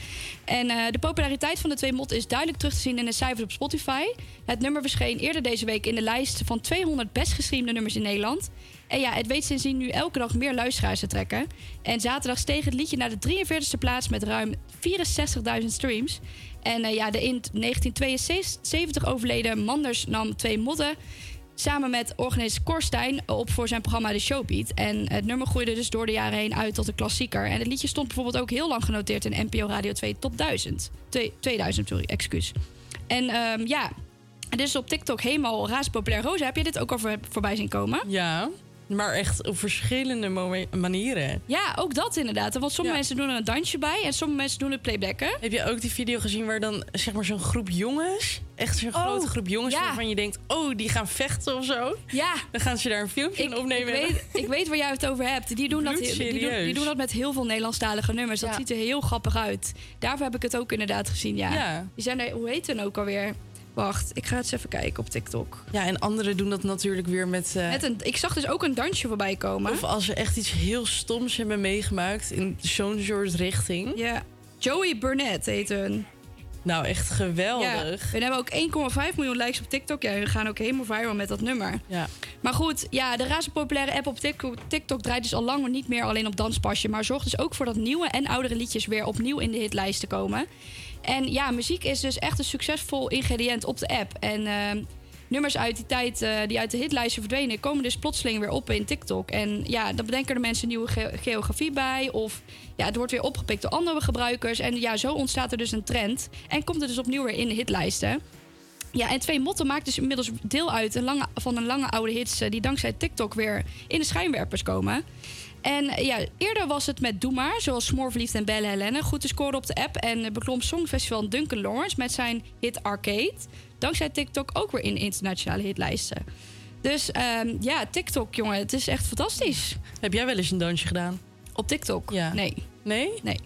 En eh, de populariteit van de twee motten is duidelijk terug te zien in de cijfers op Spotify. Het nummer verscheen eerder deze week in de lijst van 200 best gestreamde nummers in Nederland. En ja, het weet sindsdien nu elke dag meer luisteraars te trekken. En zaterdag steeg het liedje naar de 43e plaats met ruim 64.000 streams. En eh, ja, de in 1972 overleden Manders nam twee motten samen met organist Korstijn op voor zijn programma The Showbeat. En het nummer groeide dus door de jaren heen uit tot een klassieker. En het liedje stond bijvoorbeeld ook heel lang genoteerd in NPO Radio 2 Top 1000. Twee- 2000, sorry, excuus. En ehm, ja, het is op TikTok helemaal razend Rosa, heb je dit ook al voor, voorbij zien komen? Ja, maar echt op verschillende manieren. Ja, ook dat inderdaad. Want sommige mensen doen er een dansje bij en sommige mensen doen het playbacken. Heb je ook die video gezien waar dan zeg maar zo'n groep jongens, echt zo'n Oh, grote groep jongens ja. waarvan je denkt, oh die gaan vechten of zo? Ja. Dan gaan ze daar een filmpje van opnemen. Ik weet, ik weet waar jij het over hebt. Die doen, dat, die, doen, Bloedserieus. die doen dat met heel veel Nederlandstalige nummers. Dat Ja. ziet er heel grappig uit. Daarvoor heb ik het ook inderdaad gezien, ja. Ja. Die zijn er, hoe heet het ook alweer? Wacht, ik ga het eens even kijken op TikTok. Ja, en anderen doen dat natuurlijk weer met. eh, Met een, ik zag dus ook een dansje voorbij komen. Of als ze echt iets heel stoms hebben meegemaakt in zo'n soort richting. Ja. Joey Burnett heet hun. Nou, echt geweldig. Ja, we hebben ook 1,5 miljoen likes op TikTok. Ja, we gaan ook helemaal viral met dat nummer. Ja. Maar goed, ja, de razend populaire app op TikTok, TikTok draait dus al lang niet meer alleen op danspasje. Maar zorgt dus ook voor dat nieuwe en oudere liedjes weer opnieuw in de hitlijsten komen. En ja, muziek is dus echt een succesvol ingrediënt op de app. En ehm, nummers uit die tijd eh, die uit de hitlijsten verdwenen, komen dus plotseling weer op in TikTok. En ja, dan bedenken de mensen nieuwe ge- geografie bij. Of ja, het wordt weer opgepikt door andere gebruikers. En ja, zo ontstaat er dus een trend. En komt het dus opnieuw weer in de hitlijsten. Ja, en Twee Motten maakt dus inmiddels deel uit een lange, van een lange oude hits... eh, die dankzij TikTok weer in de schijnwerpers komen. En eh, ja, eerder was het met Doe Maar, zoals Smoorverliefd en Belle Helene... goed te scoren op de app en eh, beklom Songfestival Duncan Lawrence... met zijn hit Arcade, dankzij TikTok ook weer in internationale hitlijsten. Dus ehm, ja, TikTok, jongen, het is echt fantastisch. Heb jij wel eens een dansje gedaan? Op TikTok? Ja. Nee. Nee? Nee.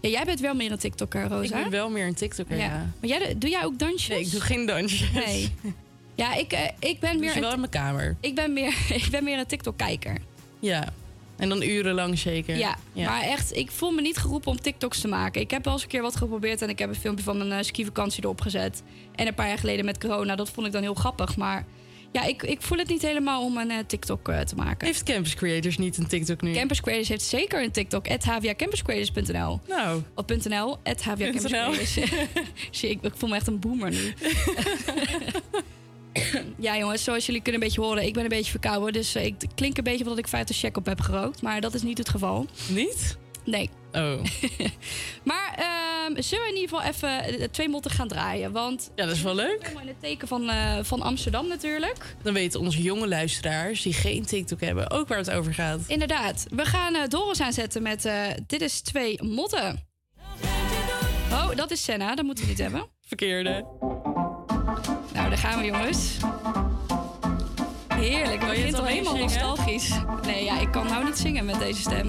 Ja, jij bent wel meer een TikToker, Rosa. Ik ben wel meer een TikToker, ja. Maar jij, doe jij ook dansjes? Nee, ik doe geen dansjes. Nee. Ja, ik, eh, ik ben meer wel in mijn kamer. ik ben meer, ik ben meer een TikTok-kijker. Ja. En dan urenlang zeker. Ja, maar echt, ik voel me niet geroepen om TikToks te maken. Ik heb wel eens een keer wat geprobeerd en ik heb een filmpje van mijn eh, skivakantie erop gezet. En een paar jaar geleden met corona, dat vond ik dan heel grappig. Maar ja, ik, ik voel het niet helemaal om een eh, TikTok eh, te maken. Heeft Campus Creators niet een TikTok nu? Campus Creators heeft zeker een TikTok, hvacampuscreators.nl. Nou. Op .nl, ik, ik voel me echt een boomer nu. ja jongens, zoals jullie kunnen een beetje horen, ik ben een beetje verkouden. Dus eh, ik klink een beetje omdat ik 50 check op heb gerookt. Maar dat is niet het geval. Niet? Nee. Oh. Maar ehm, zullen we in ieder geval even eh, twee motten gaan draaien? Want Ja, dat is wel leuk. helemaal in het teken van, eh, van Amsterdam natuurlijk. Dan weten onze jonge luisteraars die geen TikTok hebben ook waar het over gaat. Inderdaad. We gaan eh Doris aanzetten met eh, Dit is twee motten. Oh, dat is Senna. Dat moeten we niet hebben. Verkeerde. Daar gaan we jongens. Heerlijk. Het je begint het al al helemaal nostalgisch. Nee, ja, ik kan nou niet zingen met deze stem.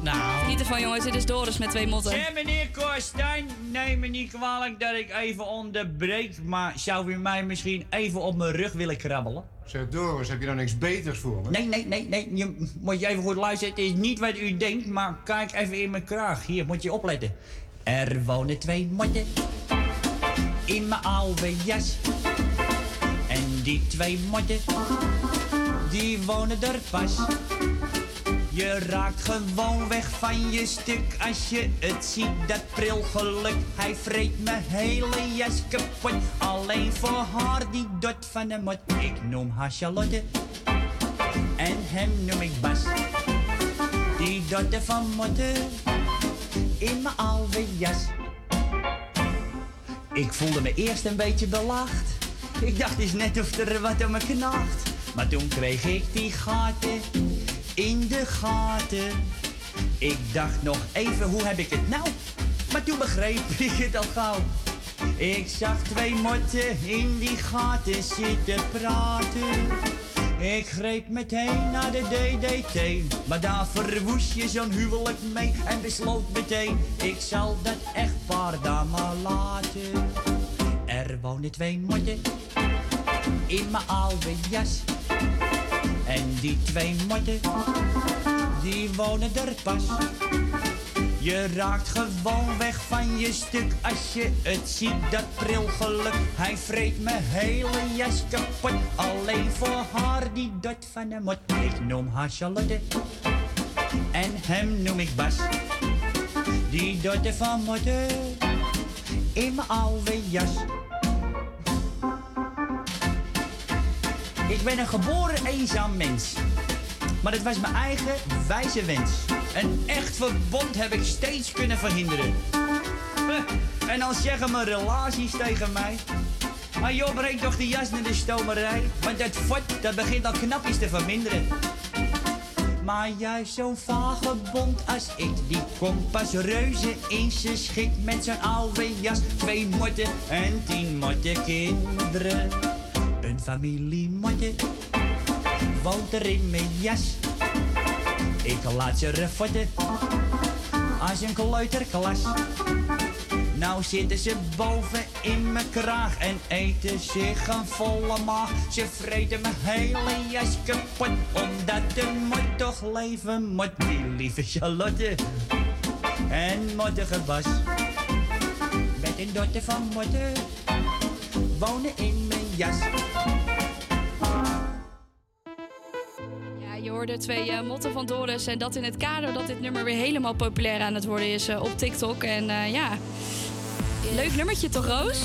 Nou. Niet ervan jongens, dit is Doris met twee motten. Zeg meneer Korstijn, neem me niet kwalijk dat ik even onderbreek, maar zou u mij misschien even op mijn rug willen krabbelen? Zeg Doris, heb je dan niks beters voor me? Nee, nee, nee, nee, je moet je even goed luisteren. Het is niet wat u denkt, maar kijk even in mijn kraag. Hier, moet je opletten. Er wonen twee motten in mijn oude jas. Die twee motten, die wonen er pas. Je raakt gewoon weg van je stuk als je het ziet, dat prilgeluk. Hij vreet mijn hele jas kapot, alleen voor haar die dot van de mot. Ik noem haar Charlotte en hem noem ik Bas. Die dotte van motten in mijn oude jas. Ik voelde me eerst een beetje belacht. Ik dacht eens net of er wat om me knaagt. Maar toen kreeg ik die gaten in de gaten. Ik dacht nog even, hoe heb ik het nou? Maar toen begreep ik het al gauw. Ik zag twee motten in die gaten zitten praten. Ik greep meteen naar de DDT, maar daar verwoest je zo'n huwelijk mee en besloot meteen, ik zal dat echtpaar daar maar laten. Er wonen twee motten in mijn oude jas. En die twee motten, die wonen er pas. Je raakt gewoon weg van je stuk als je het ziet, dat prilgeluk. Hij vreet mijn hele jas kapot, alleen voor haar die dot van de mot. Ik noem haar Charlotte en hem noem ik Bas. Die dotte van motten in mijn oude jas. Ik ben een geboren eenzaam mens. Maar het was mijn eigen wijze wens. Een echt verbond heb ik steeds kunnen verhinderen. En dan zeggen mijn relaties tegen mij. Maar joh, breng toch de jas naar de stomerij. Want dat fort, dat begint al knapjes te verminderen. Maar juist zo'n vagebond als ik, die komt pas reuze in zijn schik met zo'n oude jas. Twee motten en tien motten kinderen. Motten woont er in mijn jas. Ik laat ze refotten als een kleuterklas. Nou zitten ze boven in mijn kraag en eten zich een volle maag. Ze vreten mijn hele jas kapot, omdat de mot toch leven moet. Die lieve Charlotte en mottige Bas. Met een dotter van motten wonen in jas. Ja, je hoorde twee eh, motten van Doris. En dat in het kader dat dit nummer weer helemaal populair aan het worden is eh, op TikTok. En eh, ja, leuk nummertje toch, Roos?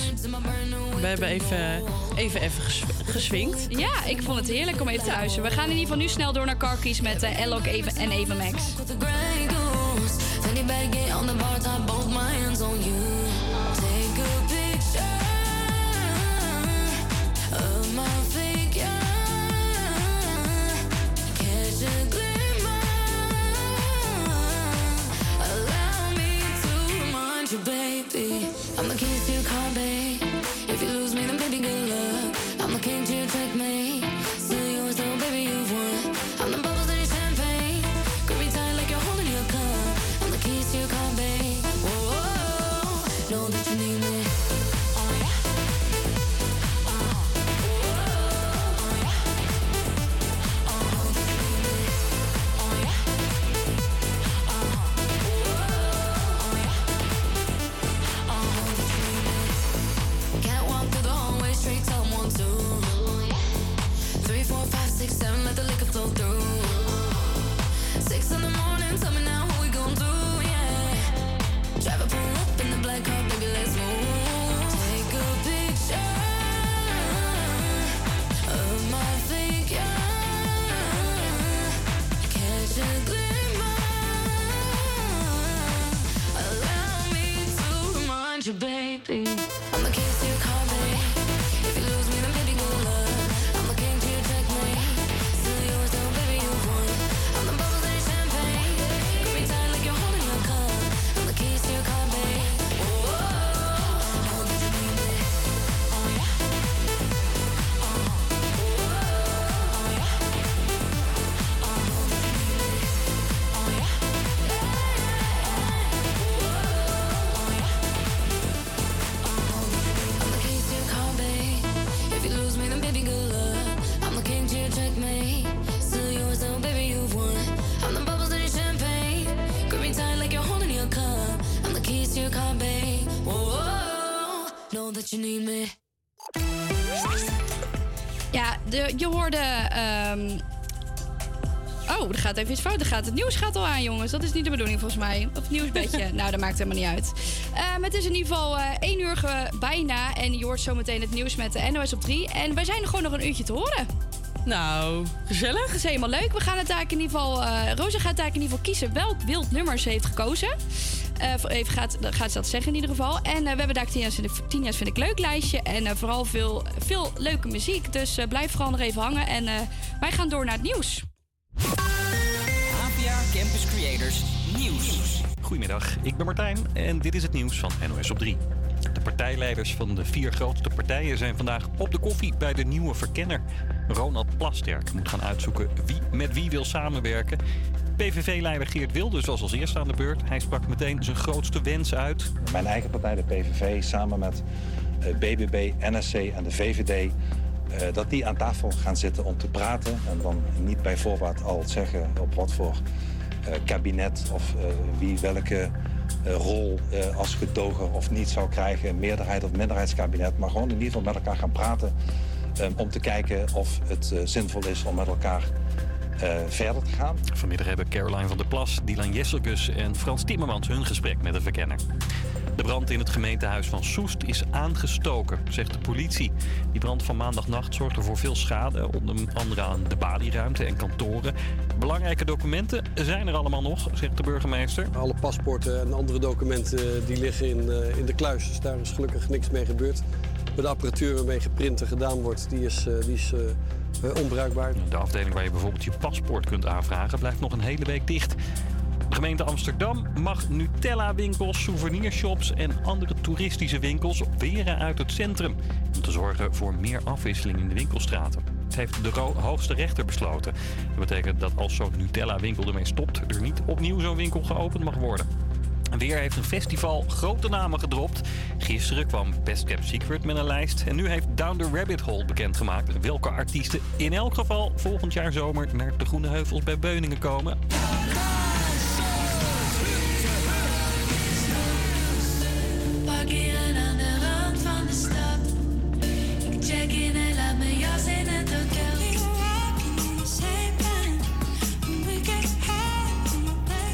We hebben even, even, even ges- geswingd. Ja, ik vond het heerlijk om even te luisteren. We gaan in ieder geval nu snel door naar Carkies met uh, Elok Even en Eva Max. find you, baby. Gaat even iets fout. Er gaat, het nieuws gaat al aan, jongens. Dat is niet de bedoeling volgens mij. Of het nieuwsbedje. nou, dat maakt helemaal niet uit. Ehm, het is in ieder geval eh 1 uur bijna. En je hoort zometeen het nieuws met de NOS op 3. En wij zijn er gewoon nog een uurtje te horen. Nou, gezellig. Dat is helemaal leuk. We gaan het eigenlijk in ieder geval... eh Rosa gaat eigenlijk in ieder geval kiezen welk wild nummer ze heeft gekozen. Voor even gaat, gaat ze dat zeggen in ieder geval. En we hebben daar 10 jaar, vind ik- 10 jaar vind ik leuk lijstje. En vooral veel, veel leuke muziek. Dus blijf vooral nog even hangen. En wij gaan door naar het nieuws. Campus Creators Nieuws. Goedemiddag, ik ben Martijn en dit is het nieuws van NOS op 3. De partijleiders van de vier grootste partijen zijn vandaag op de koffie bij de nieuwe verkenner. Ronald Plasterk moet gaan uitzoeken wie met wie wil samenwerken. PVV-leider Geert Wilders was als eerste aan de beurt. Hij sprak meteen zijn grootste wens uit. Mijn eigen partij, de PVV, samen met eh, BBB, NSC en de VVD... eh, dat die aan tafel gaan zitten om te praten. En dan niet bij voorbaat al zeggen op wat voor kabinet of eh, wie welke eh, rol eh, als gedogen of niet zou krijgen. Meerderheid of minderheidskabinet. Maar gewoon in ieder geval met elkaar gaan praten. eh, om te kijken of het eh, zinvol is om met elkaar eh, verder te gaan. Vanmiddag hebben Caroline van der Plas, Dylan Jesselgus en Frans Timmermans hun gesprek met de verkenner. De brand in het gemeentehuis van Soest is aangestoken, zegt de politie. Die brand van maandagnacht zorgde voor veel schade, onder andere aan de balieruimte en kantoren. Belangrijke documenten zijn er allemaal nog, zegt de burgemeester. Alle paspoorten en andere documenten eh, die liggen in, eh, in de kluis. Dus daar is gelukkig niks mee gebeurd. Maar de apparatuur waarmee geprint en gedaan wordt, die is, eh, die is onbruikbaar. De afdeling waar je bijvoorbeeld je paspoort kunt aanvragen blijft nog een hele week dicht. De gemeente Amsterdam mag Nutella-winkels, souvenirshops en andere toeristische winkels weren uit het centrum. Om te zorgen voor meer afwisseling in de winkelstraten. Het heeft de hoogste rechter besloten. Dat betekent dat als zo'n Nutella-winkel ermee stopt, er niet opnieuw zo'n winkel geopend mag worden. En Weer heeft een festival grote namen gedropt. Gisteren kwam Best Kept Secret met een lijst. En nu heeft Down the Rabbit Hole bekendgemaakt welke artiesten in elk geval volgend jaar zomer naar de Groene Heuvels bij Beuningen komen.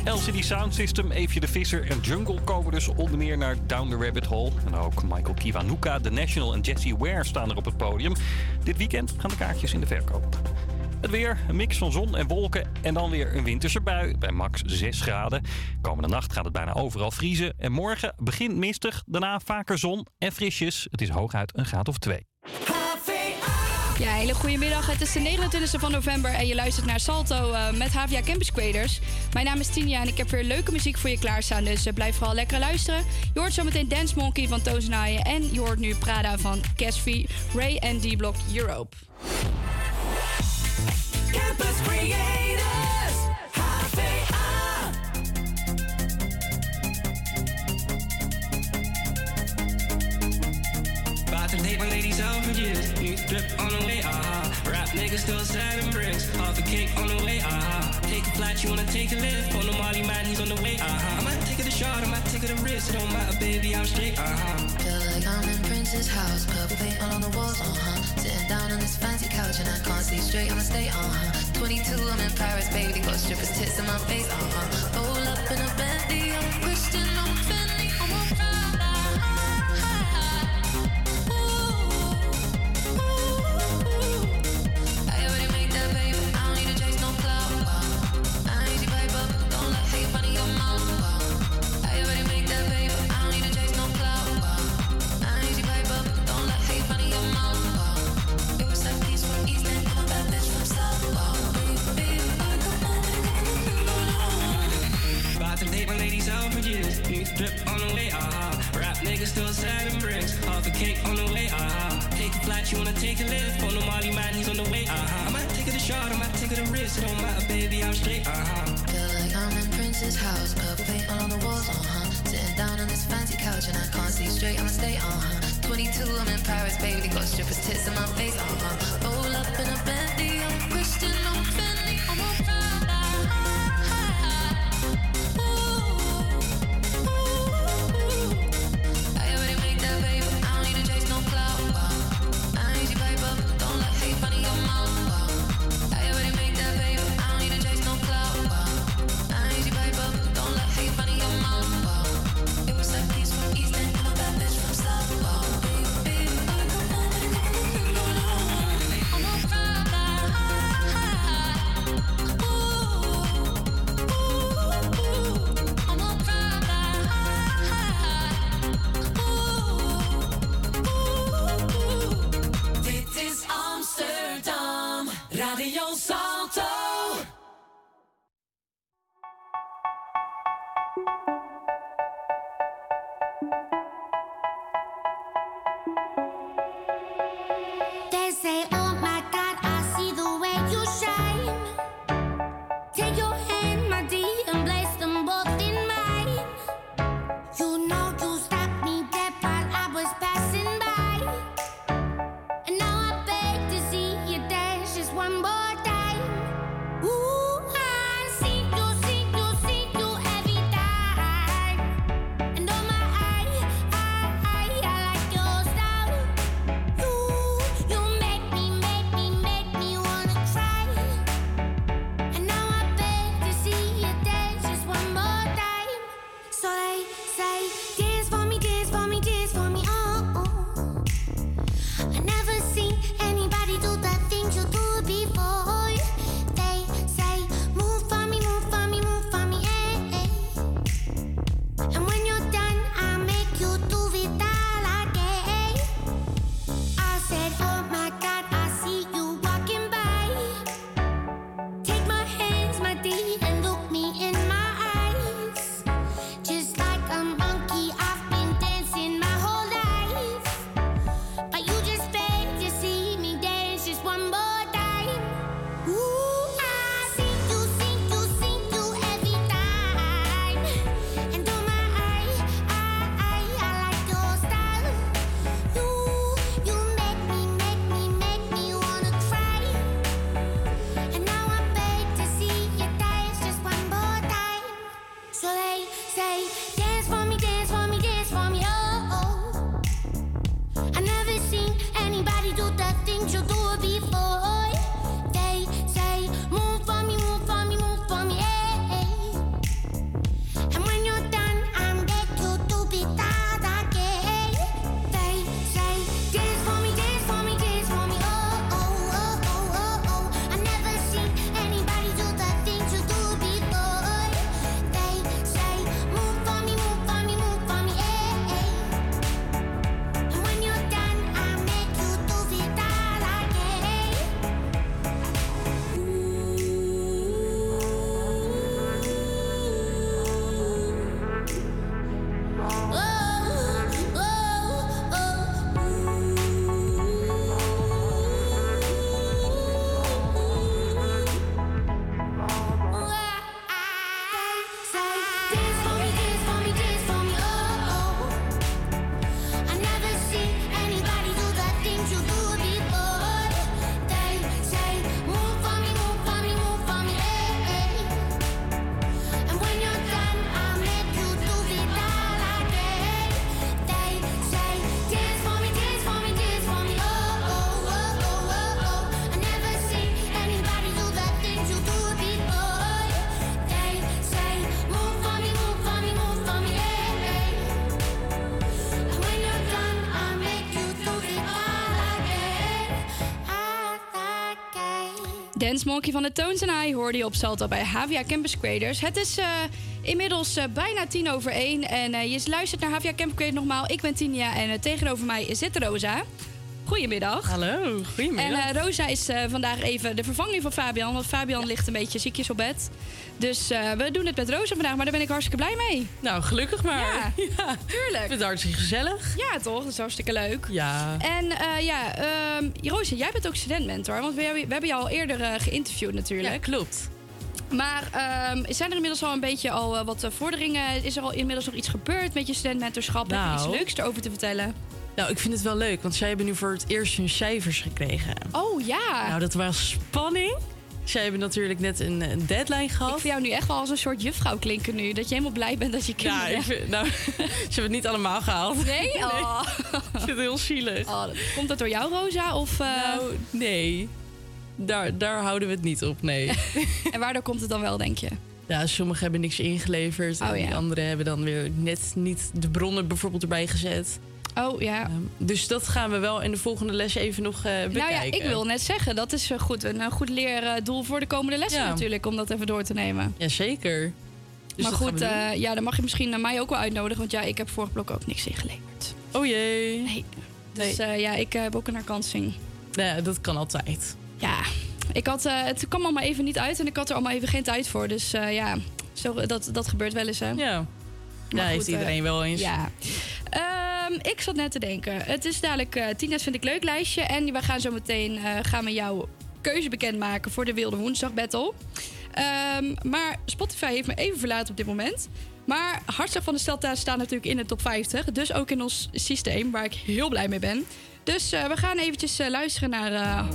LCD Sound System, Eefje de Visser en Jungle komen dus onder meer naar Down the Rabbit Hole. En ook Michael Kiwanuka, The National en Jesse Ware staan er op het podium. Dit weekend gaan de kaartjes in de verkoop. Het weer, een mix van zon en wolken en dan weer een winterse bui bij max 6 graden. Komende nacht gaat het bijna overal vriezen. En morgen begint mistig, daarna vaker zon en frisjes. Het is hooguit een graad of 2. Ja, hele goede middag. Het is de 29e van november en je luistert naar Salto eh, met HVA Campus Creators. Mijn naam is Tinia en ik heb weer leuke muziek voor je klaarstaan, dus eh, blijf vooral lekker luisteren. Je hoort zometeen Dance Monkey van Toos Naaien en je hoort nu Prada van Casvi, Ray en D-Block Europe. Campus Creators, 180 south from years. New drip on the way, ah. Uh-huh. Rap niggas still selling bricks. Half a cake on the way, ah. Uh-huh. Take a flight, you wanna take a lift. On the Molly man, he's on the way, ah. Uh-huh. I might take it a shot, I might take it a risk. It don't matter, baby, I'm straight, ah. Uh-huh. Feel like I'm in Prince's house. Purple paint all on the walls, uh huh. Sitting down on this fancy couch and I can't see straight, I'ma stay, uh huh. 22, I'm in Paris, baby. Got strippers' tits in my face, uh huh. Roll up in a bendy, I'm Christian, I'm finished. Niggas still and bricks. Half a cake on the way, ah. Take a flight, you wanna take a lift. On the Molly man, he's on the way, ah. I might take it a shot, I might take it a risk. It don't matter, baby, I'm straight, ah. Feel like I'm in Prince's house, purple paint all on the walls, uh huh. Sitting down on this fancy couch and I can't see straight, I'ma stay, uh huh. 22, I'm in Paris, baby, got strippers tits in my face, uh huh. Roll up in a Bentley, I'm Christian, I'm Fendi, I'm a Dance Monkey van de Tones and I hoorde je op Salto bij Havia Campus Creators. Het is eh, inmiddels eh, bijna tien over één en eh, je luistert naar Havia Campus Creators nogmaals. Ik ben Tinja en tegenover mij zit Rosa. Goedemiddag. Hallo, goedemiddag. En eh, Rosa is eh, vandaag even de vervanging van Fabian, want Fabian ligt een beetje ziekjes op bed. Dus eh, we doen het met Rosa vandaag, maar daar ben ik hartstikke blij mee. Nou, gelukkig maar. Ja, tuurlijk. Ik vind het hartstikke gezellig. Ja, toch? Dat is hartstikke leuk. Ja. En ja, ehm Roosje, jij bent ook studentmentor. Want we, hebben- we hebben je al eerder geïnterviewd natuurlijk. Ja, klopt. Maar ehm, zijn er inmiddels al een beetje al wat vorderingen? Is er al inmiddels nog iets gebeurd met je studentmentorschap? Heb je Nou. iets leuks erover te vertellen? Nou, ik vind het wel leuk, want zij hebben nu voor het eerst hun cijfers gekregen. Oh ja. Nou, dat was spanning. Zij hebben natuurlijk net een, een deadline gehad. Ik vind jou nu echt wel als een soort juffrouw klinken nu. Dat je helemaal blij bent dat je kinderen Ja, ik vind, nou, ze hebben het niet allemaal gehaald. Nee? Oh. Ik vind het heel zielig. Oh, komt dat door jou, Rosa? Of, eh, Nou, nee. Daar, daar houden we het niet op, nee. en waardoor komt het dan wel, denk je? Ja, sommigen hebben niks ingeleverd. Oh, en ja. die anderen hebben dan weer net niet de bronnen bijvoorbeeld erbij gezet. Oh ja. dus dat gaan we wel in de volgende les even nog eh bekijken. Nou ja, ik wil net zeggen, dat is eh, goed, een goed leerdoel voor de komende lessen Ja. natuurlijk, om dat even door te nemen. Jazeker. Dus maar goed, eh, ja, dan mag je misschien eh, mij ook wel uitnodigen, want ja, ik heb vorig blok ook niks ingeleverd. Oh jee. Nee. Dus ja, ik heb ook een herkansing. Ja, dat kan altijd. Ja, ik had, het kwam allemaal even niet uit en ik had er allemaal even geen tijd voor. Dus ja, zo, dat, dat gebeurt wel eens, hè? Ja. Maar Ja, heeft goed, eh, iedereen wel eens. Ja. Ehm, ik zat net te denken. Het is dadelijk eh Tina's vind ik leuk lijstje. En we gaan zo meteen eh, gaan we jouw keuze bekendmaken voor de Wilde Woensdag Battle. Ehm, maar Spotify heeft me even verlaten op dit moment. Maar Hartslag van de Stelta staat natuurlijk in de top 50. Dus ook in ons systeem, waar ik heel blij mee ben. Dus eh, we gaan eventjes eh, luisteren naar eh,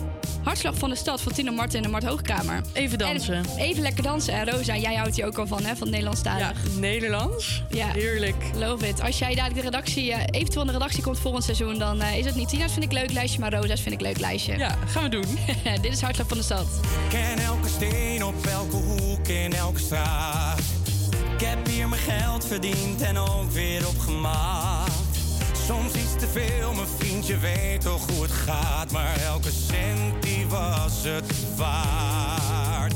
Hartslag van de Stad van Tino Martin en Mart Hoogkamer. Even dansen. En even lekker dansen. En Rosa, jij houdt hier ook al van, hè? Van Nederlandstalig. Ja, Nederlands. Ja. Heerlijk. Love it. Als jij dadelijk de redactie, eh, eventueel in de redactie komt volgend seizoen, dan eh, is het niet Tina's vind ik leuk lijstje, maar Rosa's vind ik leuk lijstje. Ja, gaan we doen. Dit is Hartslag van de Stad. Ken elke steen op elke hoek in elke straat. Ik heb hier mijn geld verdiend en ook weer opgemaakt. Soms iets te veel, mijn vriendje weet toch hoe het gaat. Maar elke cent die was het waard.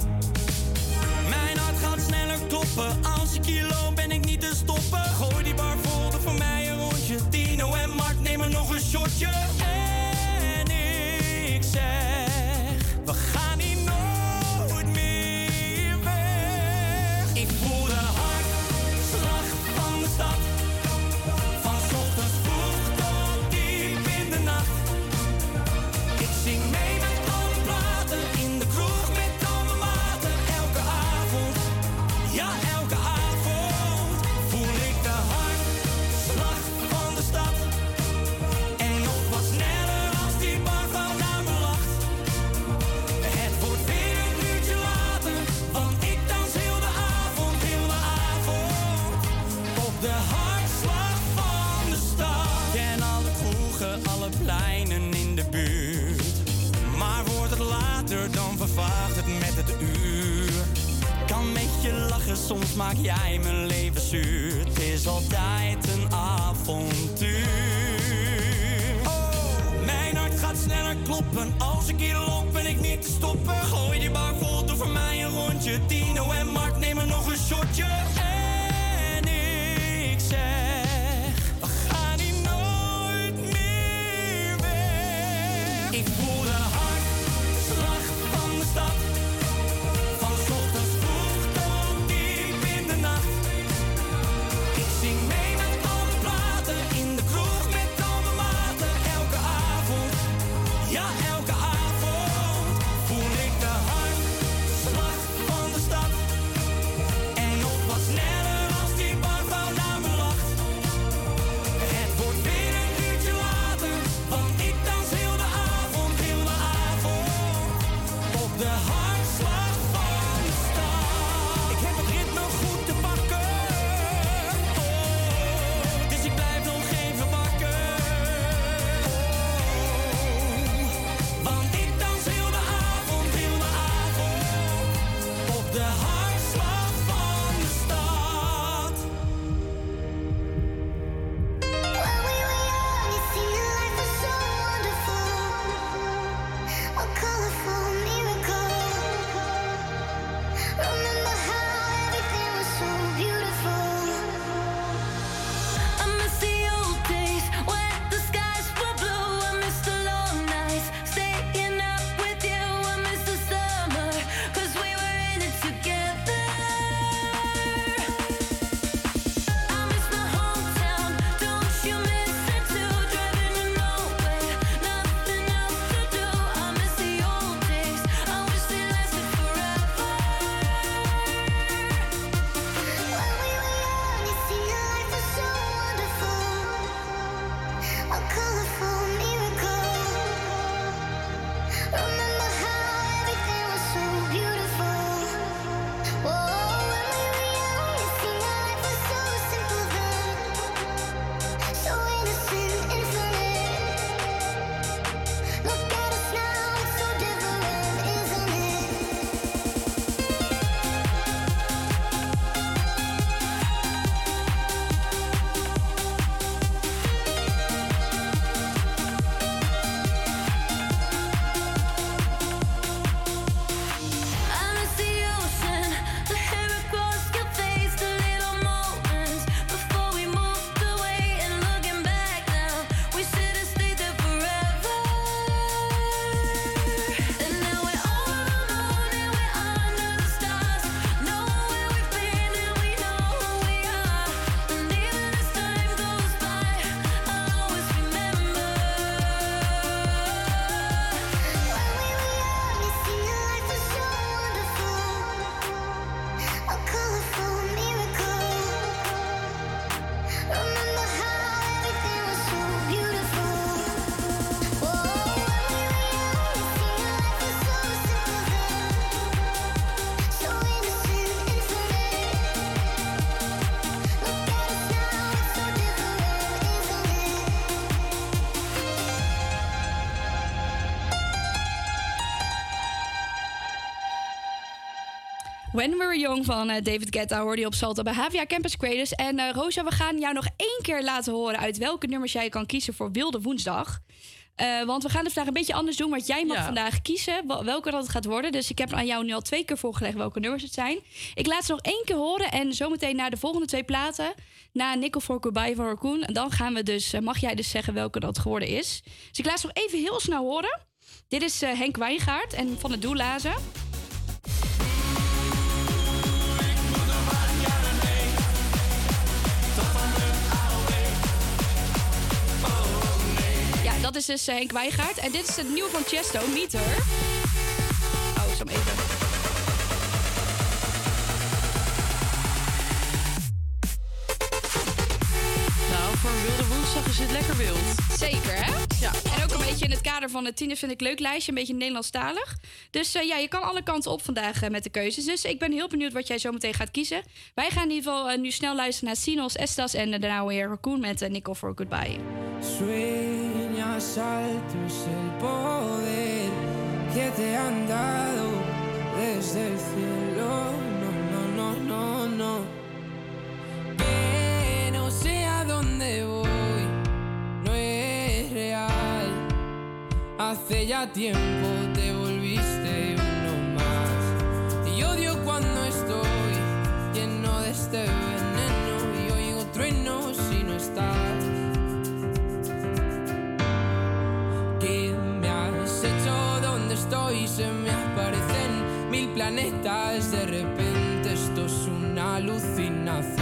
Mijn hart gaat sneller kloppen. Als ik hier loop ben ik niet te stoppen. Gooi die bar vol, voor mij een rondje. Tino en Mart nemen nog een shotje. When We Were Young van eh, David Guetta hoorde je op Salto bij Havia Campus Creators. En eh Rosa, we gaan jou nog één keer laten horen uit welke nummers jij kan kiezen voor Wilde Woensdag. Eh, want we gaan het vandaag een beetje anders doen, want jij mag Ja. vandaag kiezen wel- welke dat het gaat worden. Dus ik heb aan jou nu al twee keer voorgelegd welke nummers het zijn. Ik laat ze nog één keer horen en zometeen naar de volgende twee platen. Na Nickel for Goodbye van Raccoon. En dan gaan we dus, mag jij dus zeggen welke dat geworden is. Dus ik laat ze nog even heel snel horen. Dit is Henk Wijngaard en van de Doelazen. Dat is dus eh, Henk Wijngaard. En dit is het nieuwe van Chesto, Meter. Oh, zo even. Nou, voor een wilde woensdag is het lekker wild. Zeker, hè? Ja. En ook een beetje in het kader van het Tieners vind ik leuk lijstje. Een beetje Nederlandstalig. Dus eh, ja, je kan alle kanten op vandaag eh, met de keuzes. Dus ik ben heel benieuwd wat jij zo meteen gaat kiezen. Wij gaan in ieder geval nu snel luisteren naar Sinos, Estas en daarna weer Raccoon met uh, Nickel for Goodbye. Sueñas altos el poder que te han dado desde el cielo. No, no, no, no, no. Que no sé a dónde voy, no es real. Hace ya tiempo te volviste uno más. Y odio cuando estoy lleno de este veneno y oigo truenos si no estás. Estoy? Se me aparecen mil planetas. De repente esto es una alucinación.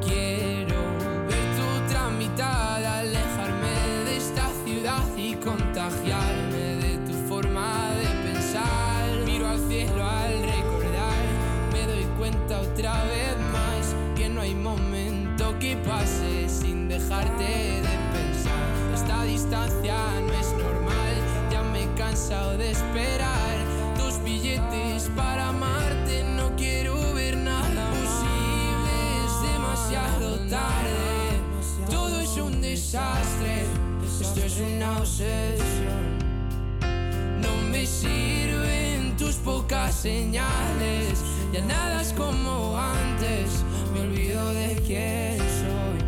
Quiero ver tu tramitada, alejarme de esta ciudad y contagiarme de tu forma de pensar. Miro al cielo al recordar, me doy cuenta otra vez más que no hay momento que pase sin dejarte de pensar. Esta distancia no cansado de esperar tus billetes para amarte. No quiero ver nada posible, es demasiado tarde. Todo es un desastre, esto es una obsesión. No me sirven tus pocas señales, ya nada es como antes. Me olvido de quién soy.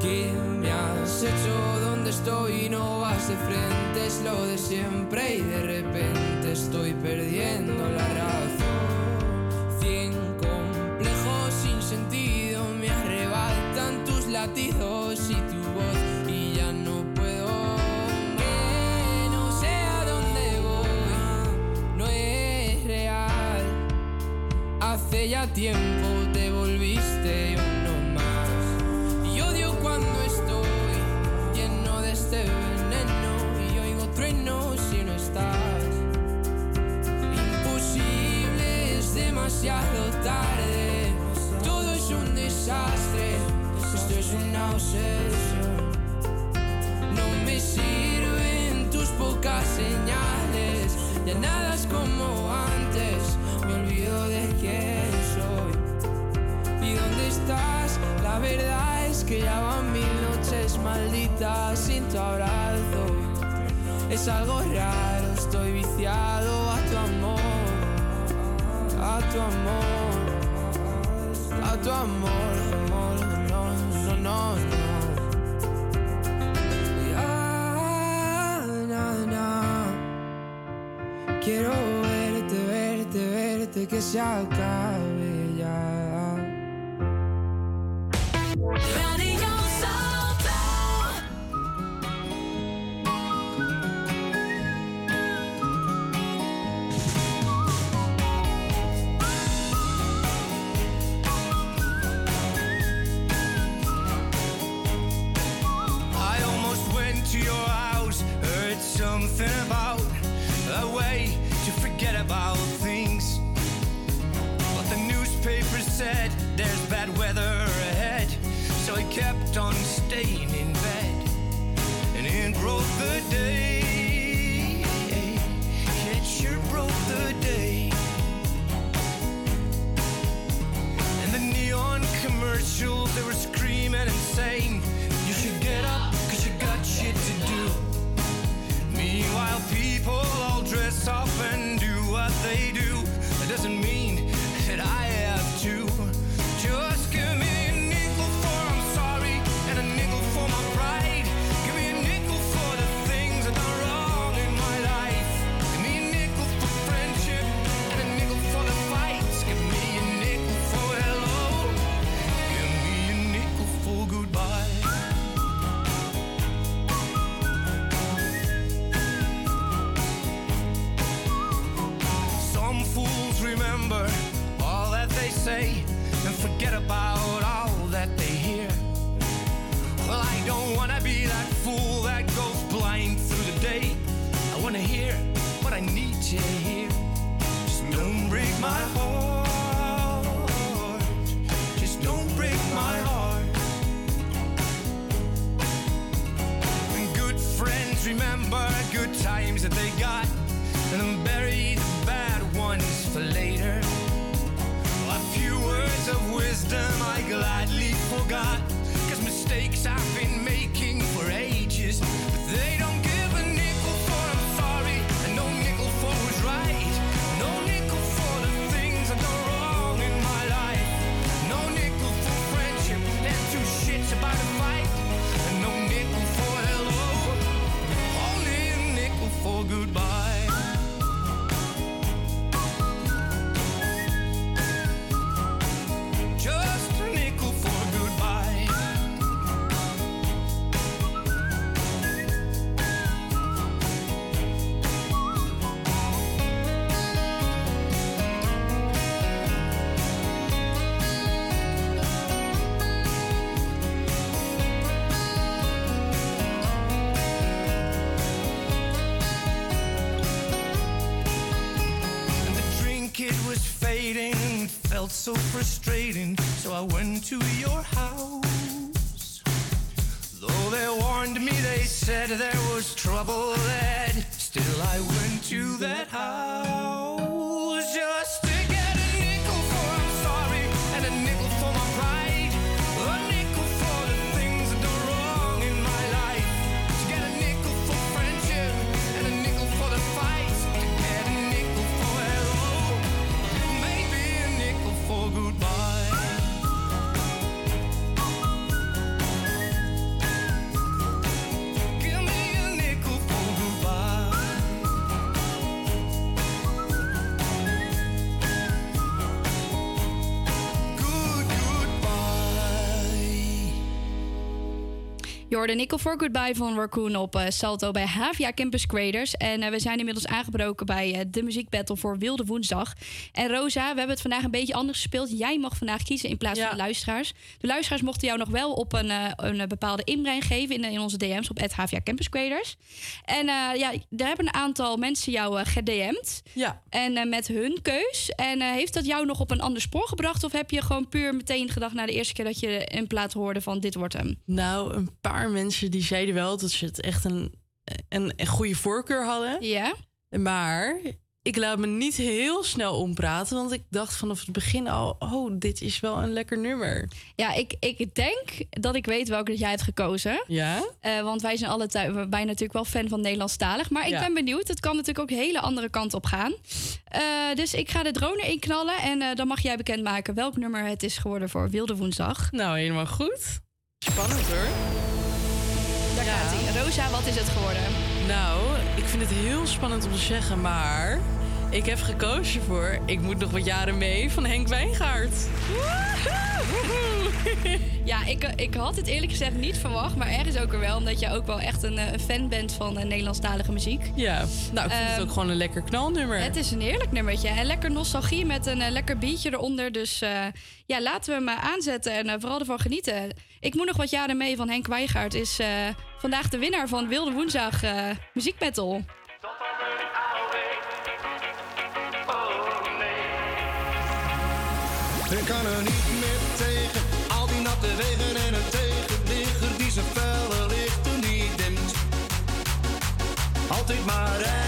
¿Qué me has hecho? ¿Dónde estoy? No vas de frente, es lo de siempre y de repente estoy perdiendo la razón. Cien complejos sin sentido me arrebatan tus latidos y tu voz y ya no puedo. Que no sé a dónde voy, no es real. Hace ya tiempo truenos si no estás. Imposible, es demasiado tarde. Todo es un desastre. Esto es una obsesión. No me sirven tus pocas señales. Ya nada es como antes. Me olvido de quién soy. ¿Y dónde estás? La verdad es que ya van mil noches malditas sin tu abrazo. Es algo raro, estoy viciado a tu amor, a tu amor, a tu amor, amor, no, no, no, no. Ya, na, na. Quiero verte, verte, verte, que se acabe so frustrating. So I went to your house. Though they warned me, they said there was trouble ahead. Still, I went to that house Je hoorde Nickel for Goodbye van Raccoon op eh, Salto bij Havia Campus Creators. En eh, we zijn inmiddels aangebroken bij eh, de muziekbattle voor Wilde Woensdag. En Rosa, we hebben het vandaag een beetje anders gespeeld. Jij mag vandaag kiezen in plaats van de luisteraars. De luisteraars mochten jou nog wel op een, een bepaalde inbreng geven in, in onze DM's op Havia Campus Creators. En ja, daar hebben een aantal mensen jou gedM'd. Ja. En met hun keus. En heeft dat jou nog op een ander spoor gebracht? Of heb je gewoon puur meteen gedacht na de eerste keer dat je een plaat hoorde van dit wordt hem? Nou, een paar mensen die zeiden wel dat ze het echt een, een, een goede voorkeur hadden. Ja. Maar ik laat me niet heel snel ompraten, want ik dacht vanaf het begin al: oh, dit is wel een lekker nummer. Ja, ik, ik denk dat ik weet welke dat jij hebt gekozen. Ja? Eh, want wij zijn alle wij natuurlijk wel fan van Nederlandstalig. Maar ik Ja. ben benieuwd. Het kan natuurlijk ook hele andere kant op gaan. Eh, dus ik ga de drone erin knallen. En eh, dan mag jij bekendmaken welk nummer het is geworden voor Wilde Woensdag. Nou, helemaal goed. Spannend hoor. Daar gaat hij. Rosa, wat is het geworden? Nou, ik vind het heel spannend om te zeggen, maar ik heb gekozen voor Ik moet nog wat jaren mee van Henk Wijngaard. Ja, ik, eh, ik had het eerlijk gezegd niet verwacht. Maar ergens ook er wel. Omdat jij ook wel echt een, eh, een fan bent van eh, Nederlandstalige muziek. Ja, nou, ik vind het Ehm, ook gewoon een lekker knalnummer. Het is een heerlijk nummertje. En lekker nostalgie met een lekker beatje eronder. Dus ja, laten we hem aanzetten en vooral ervan genieten. Ik moet nog wat jaren mee van Henk Wijgaard. Is eh, vandaag de winnaar van Wilde Woensdag eh muziekbattle. Ik kan er niet meer tegen, al die natte wegen en een tegenligger die zijn felle lichten niet dimt. Altijd maar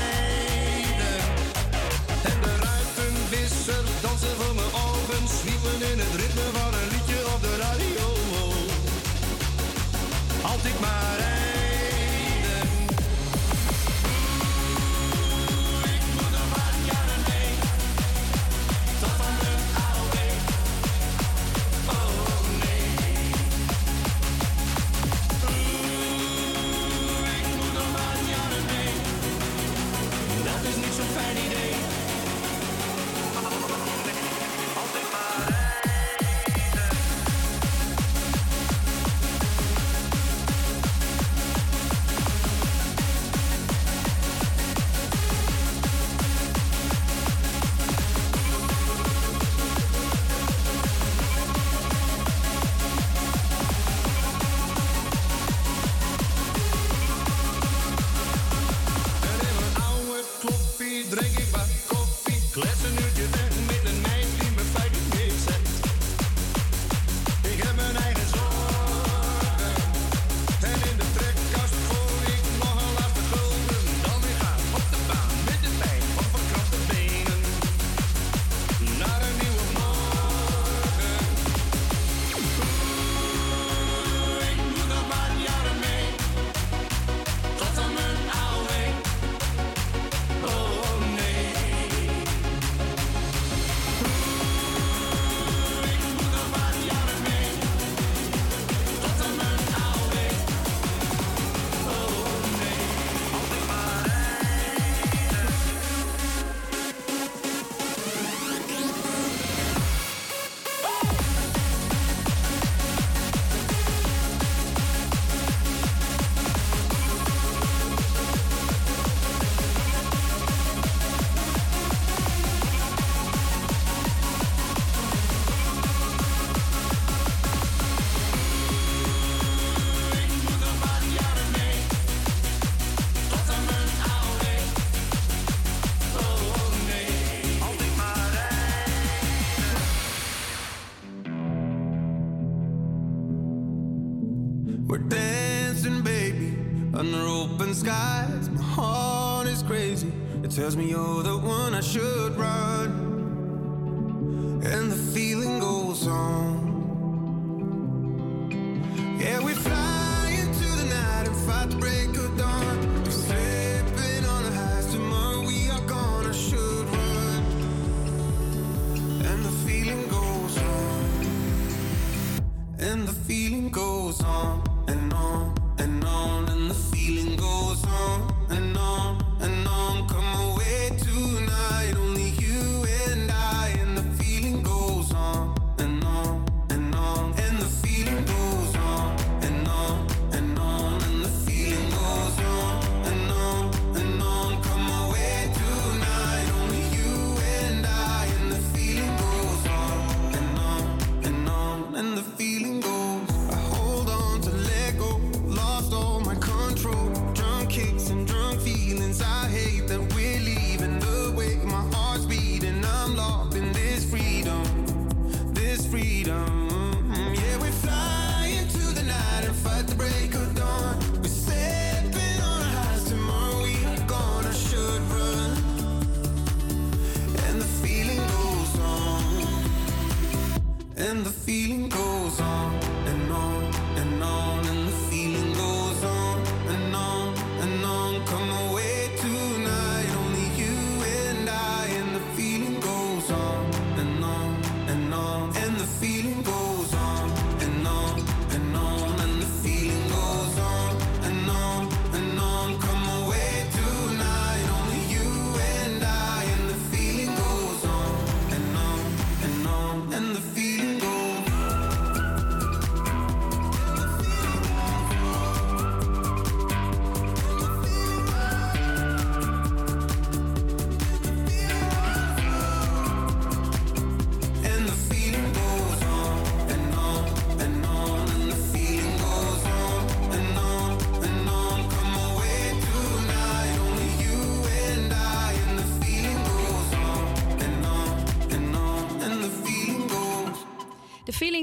tells me you're the one I should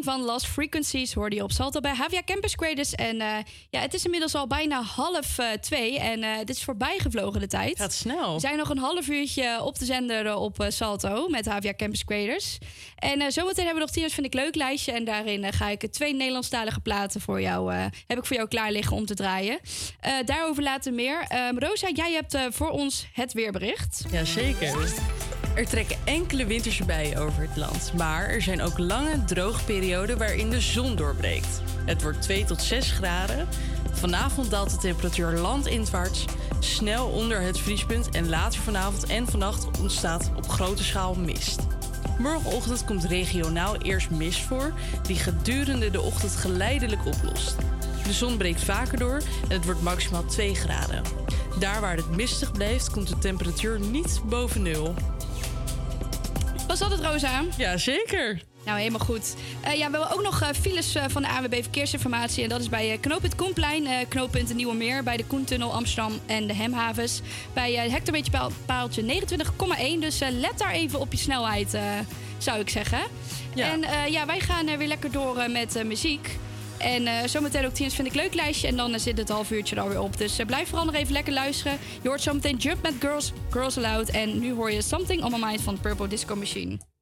Van Lost Frequencies hoorde je op Salto bij Havia Campus Creators. En eh, ja, het is inmiddels al bijna half eh, twee. En eh, dit is voorbij gevlogen de tijd. Gaat snel. We zijn nog een half uurtje op de zender op Salto met Havia Campus Creators. En zometeen hebben we nog Tina's Vind ik Leuk lijstje. En daarin ga ik twee Nederlandstalige platen voor jou, heb ik voor jou klaar liggen om te draaien. Daarover later meer. Ehm, Rosa, jij hebt voor ons het weerbericht. Jazeker. Er trekken enkele winterse bijen over het land. Maar er zijn ook lange droge waarin de zon doorbreekt. Het wordt 2 tot 6 graden. Vanavond daalt de temperatuur landinwaarts snel onder het vriespunt. En later vanavond en vannacht ontstaat op grote schaal mist. Morgenochtend komt regionaal eerst mist voor, die gedurende de ochtend geleidelijk oplost. De zon breekt vaker door en het wordt maximaal 2 graden. Daar waar het mistig blijft, komt de temperatuur niet boven nul. Was dat het, Rosa? Ja, zeker. Nou, helemaal goed. Eh, ja, we hebben ook nog eh, files eh, van de ANWB Verkeersinformatie. En dat is bij knooppunt Koenplein, knooppunt Nieuwe Meer... bij de Koentunnel Amsterdam en de Hemhavens. Bij eh hectometer paal- paaltje 29,1. Dus let daar even op je snelheid, zou ik zeggen. En ja, wij gaan weer lekker door met muziek. En zometeen ook Tien's Vind ik Leuk lijstje. En dan zit het half uurtje er alweer op. Dus blijf vooral nog even lekker luisteren. Je hoort zometeen Jump met Girls, Girls Aloud. En nu hoor je Something on My Mind van Purple Disco Machine.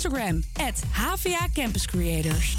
Instagram, at HVA Campus Creators.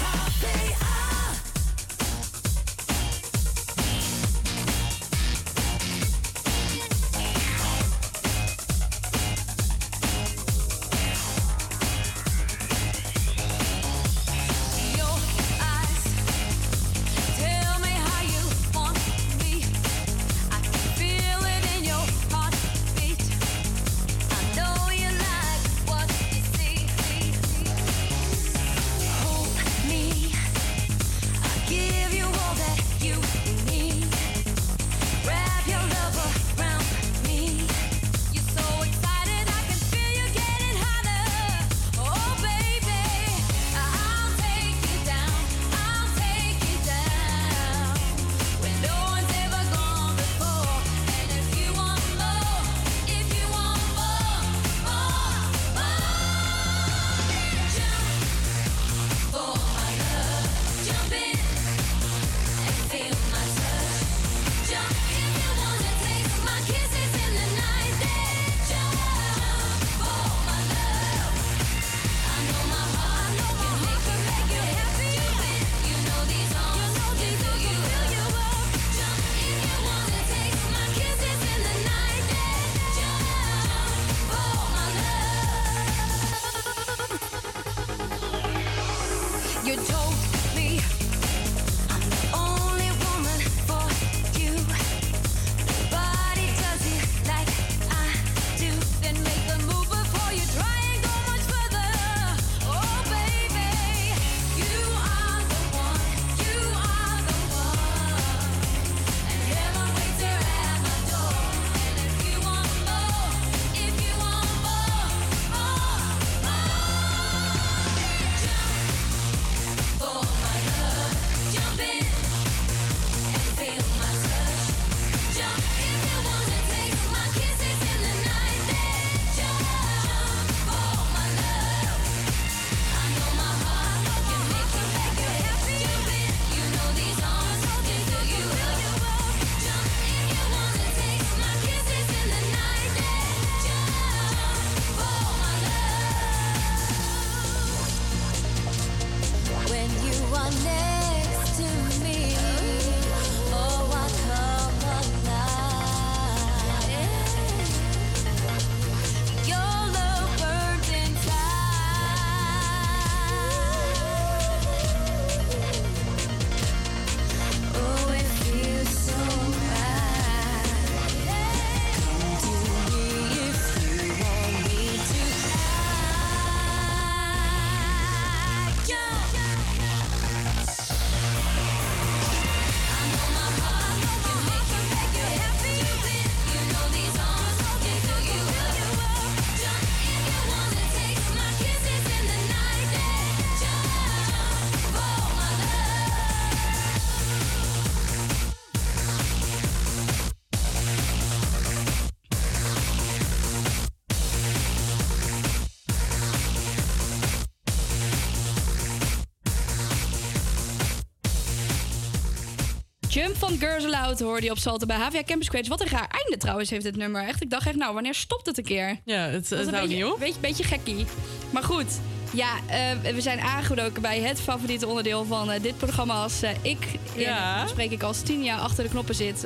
Jump van Girls Aloud hoorde je op Salto bij HVA Campus Creators. Wat een raar einde trouwens heeft dit nummer. Echt, ik dacht echt, nou, wanneer stopt het een keer? Ja, het, is het houdt beetje, niet op. Beetje, beetje gekkie. Maar goed, ja, eh, we zijn aangedoken bij het favoriete onderdeel van eh, dit programma. Als eh, ik, Ja. spreek ik als Tinja, achter de knoppen zit.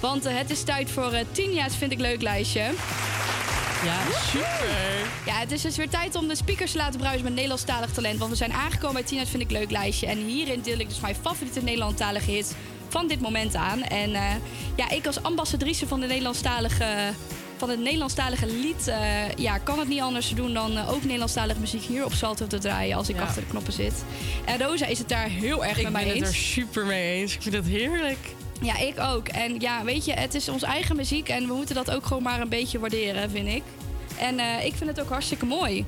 want het is tijd voor eh Tinja's Vind ik Leuk lijstje. Ja, super. Ja, het is dus weer tijd om de speakers te laten bruisen met Nederlandstalig talent. Want we zijn aangekomen bij Tina's Vind ik Leuk lijstje. En hierin deel ik dus mijn favoriete Nederlandstalige hits van dit moment aan. En eh, ja, ik als ambassadrice van, de Nederlandstalige, van het Nederlandstalige lied... eh, ja, kan het niet anders doen dan eh, ook Nederlandstalige muziek hier op Salto te draaien... als ik Ja. achter de knoppen zit. En Rosa is het daar heel erg Ik met mij ben eens. het er super mee eens. Ik vind het heerlijk. Ja, ik ook. En ja, weet je, het is onze eigen muziek en we moeten dat ook gewoon maar een beetje waarderen, vind ik. En eh, ik vind het ook hartstikke mooi.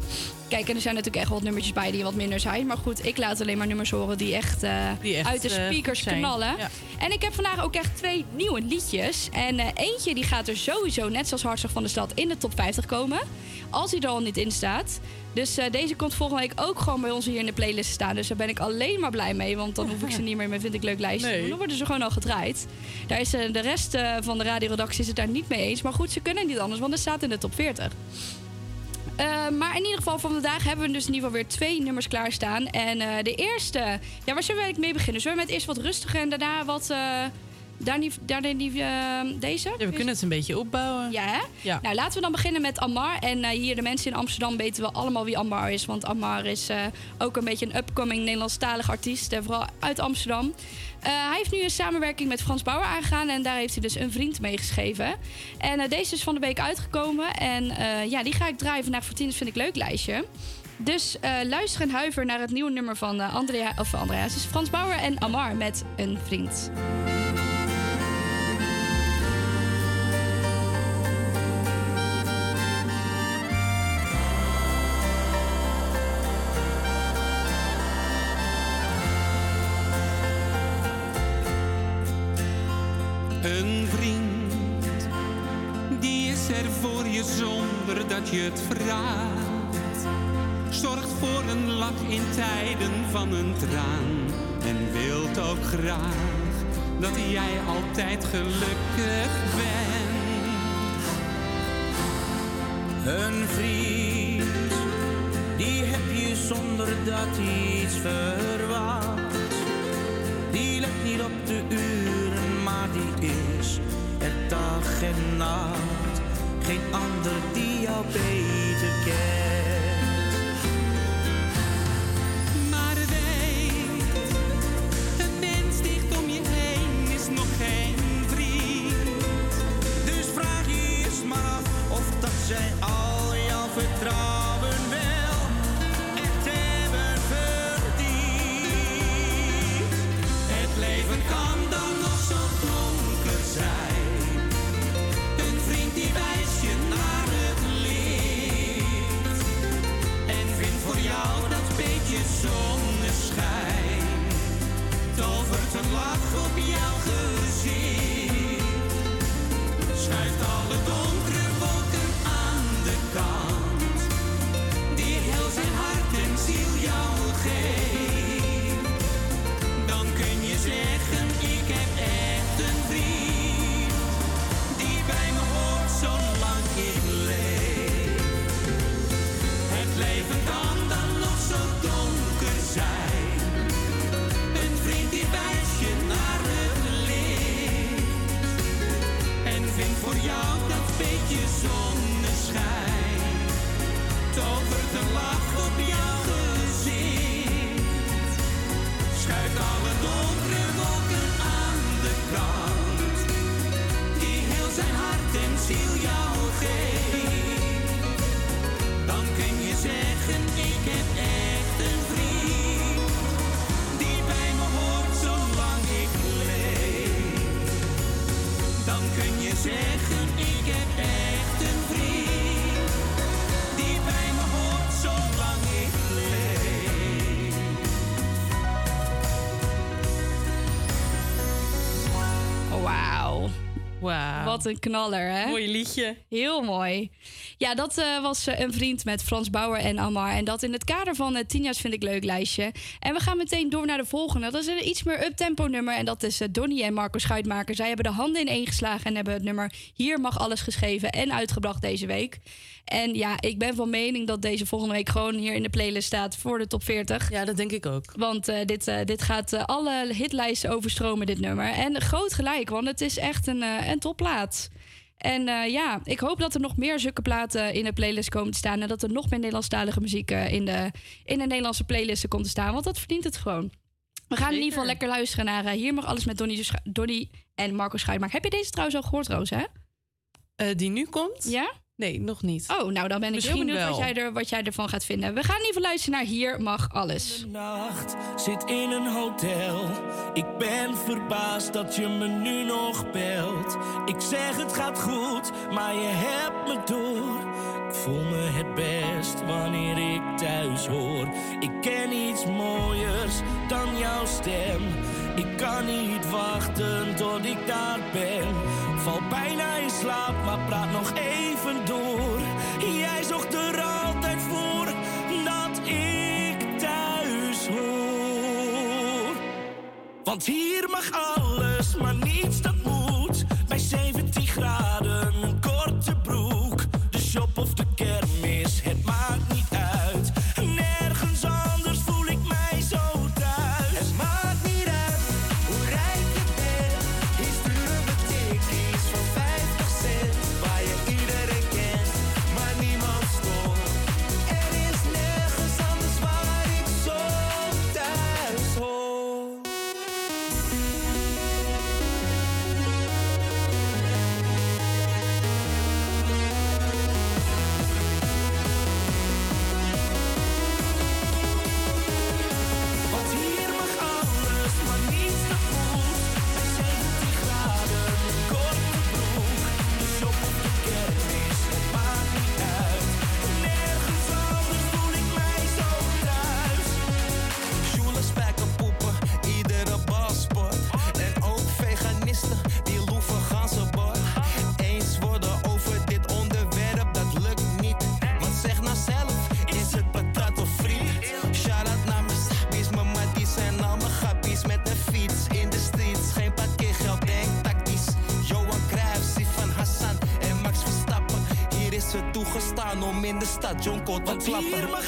Kijk, en er zijn natuurlijk echt wat nummertjes bij die wat minder zijn. Maar goed, ik laat alleen maar nummers horen die echt, eh, Die echt, uit de eh, speakers knallen. Ja. En ik heb vandaag ook echt twee nieuwe liedjes. En eentje die gaat er sowieso, net zoals Hartslag van de Stad, in de top 50 komen. Als hij er al niet in staat. Dus eh, deze komt volgende week ook gewoon bij ons hier in de playlist staan. Dus daar ben ik alleen maar blij mee. Want dan hoef ik ze niet meer met Vind ik Leuk lijstje Nee. Dan worden ze gewoon al gedraaid. Daar is eh, de rest eh, van de radioredactie is het daar niet mee eens. Maar goed, ze kunnen niet anders, want het staat in de top 40. Eh, maar in ieder geval van vandaag hebben we dus in ieder geval weer twee nummers klaarstaan. En de eerste, ja, waar zullen we eigenlijk mee beginnen? Zullen we met eerst wat rustiger en daarna wat... daar niet, daar die, eh, deze? Ja, we kunnen het een beetje opbouwen. Ja, hè? Ja. Nou, laten we dan beginnen met Ammar. En eh, hier, de mensen in Amsterdam weten wel allemaal wie Ammar is. Want Ammar is eh, ook een beetje een upcoming Nederlandstalig artiest. eh, vooral uit Amsterdam. Hij heeft nu een samenwerking met Frans Bauer aangegaan. En daar heeft hij dus een vriend mee geschreven. En deze is van de week uitgekomen. En ja, die ga ik draaien vandaag voor tien. Vind ik leuk lijstje. Dus luister en huiver naar het nieuwe nummer van Andrea, of Andrea, het is Frans Bauer en Ammar met een vriend. Het vraagt. Zorgt voor een lach in tijden van een traan. En wilt ook graag dat jij altijd gelukkig bent. Een vriend, die heb je zonder dat iets verwacht. Die let niet op de uren, maar die is er dag en nacht. Geen ander die jou beter kent. Wat een knaller, hè? Mooi liedje. Heel mooi. Ja, dat eh, was eh, een vriend met Frans Bauer en Amar. En dat in het kader van het Tinja's vind ik leuk lijstje. En we gaan meteen door naar de volgende. Dat is een iets meer up-tempo nummer. En dat is eh, Donnie en Marco Schuitmaker. Zij hebben de handen in één geslagen en hebben het nummer Hier mag alles geschreven en uitgebracht deze week. En ja, ik ben van mening dat deze volgende week gewoon hier in de playlist staat voor de top 40. Ja, dat denk ik ook. Want dit, dit gaat alle hitlijsten overstromen, dit nummer. En groot gelijk, want het is echt een, een topplaat. En eh, ja, ik hoop dat er nog meer zulke platen in de playlist komen te staan. En dat er nog meer Nederlandstalige muziek eh, in, de, in de Nederlandse playlisten komt te staan. Want dat verdient het gewoon. We gaan in ieder geval lekker luisteren naar eh, Hier mag alles met Donnie en Marco Schuitmaker. Heb je deze trouwens al gehoord, Roos, hè? Die nu komt? Ja? Nee, nog niet. Oh, nou dan ben ik Misschien heel benieuwd wat jij, er, wat jij ervan gaat vinden. We gaan in ieder geval luisteren naar Hier mag alles. nacht zit in een hotel. Ik ben verbaasd dat je me nu nog belt. Ik zeg het gaat goed, maar je hebt me door. Ik voel me het best wanneer ik thuis hoor. Ik ken iets mooiers dan jouw stem. Ik kan niet wachten tot ik daar ben. Val bijna in slaap, maar praat nog even door. Jij zocht er altijd voor dat ik thuis hoor. Want hier mag alles, maar niets dat moet. Bij 17 graden, een korte broek. De shop of de kermis, tot Want.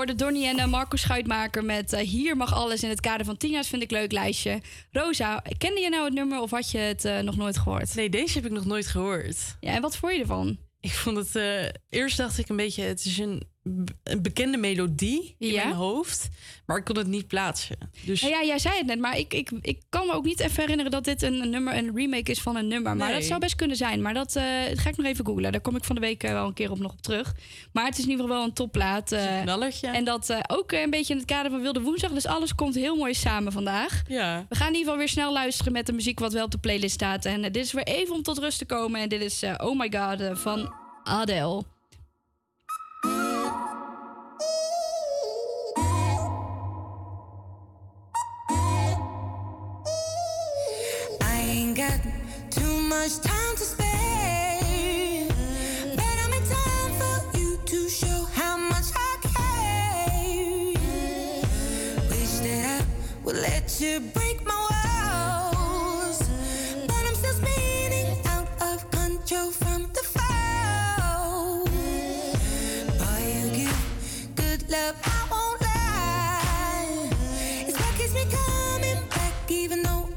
Hoorde Donnie en eh, Marco Schuitmaker met eh, Hier mag alles in het kader van Tina's vind ik leuk lijstje. Rosa, kende je nou het nummer of had je het eh, nog nooit gehoord? Nee, deze heb ik nog nooit gehoord. Ja, en wat vond je ervan? Ik vond het... eerst dacht ik een beetje... Het is een, een bekende melodie in Ja? mijn hoofd. Maar ik kon het niet plaatsen. Dus ja, jij zei het net, maar ik, ik, ik kan me ook niet even herinneren dat dit een, nummer, een remake is van een nummer. Maar Nee. dat zou best kunnen zijn. Maar dat eh, ga ik nog even googlen. Daar kom ik van de week eh, wel een keer op nog op terug. Maar het is in ieder geval wel een topplaat. eh, en dat ook een beetje in het kader van Wilde Woensdag. Dus alles komt heel mooi samen vandaag. Ja. We gaan in ieder geval weer snel luisteren met de muziek wat wel op de playlist staat. En dit is weer even om tot rust te komen. En dit is Oh My God van Adele. Much time to spare. But I'm in time for you to show how much I care. Wish that I would let you break my walls. But I'm still spinning out of control from the fall. Boy, you give good love, I won't lie. It's what keeps me coming back, even though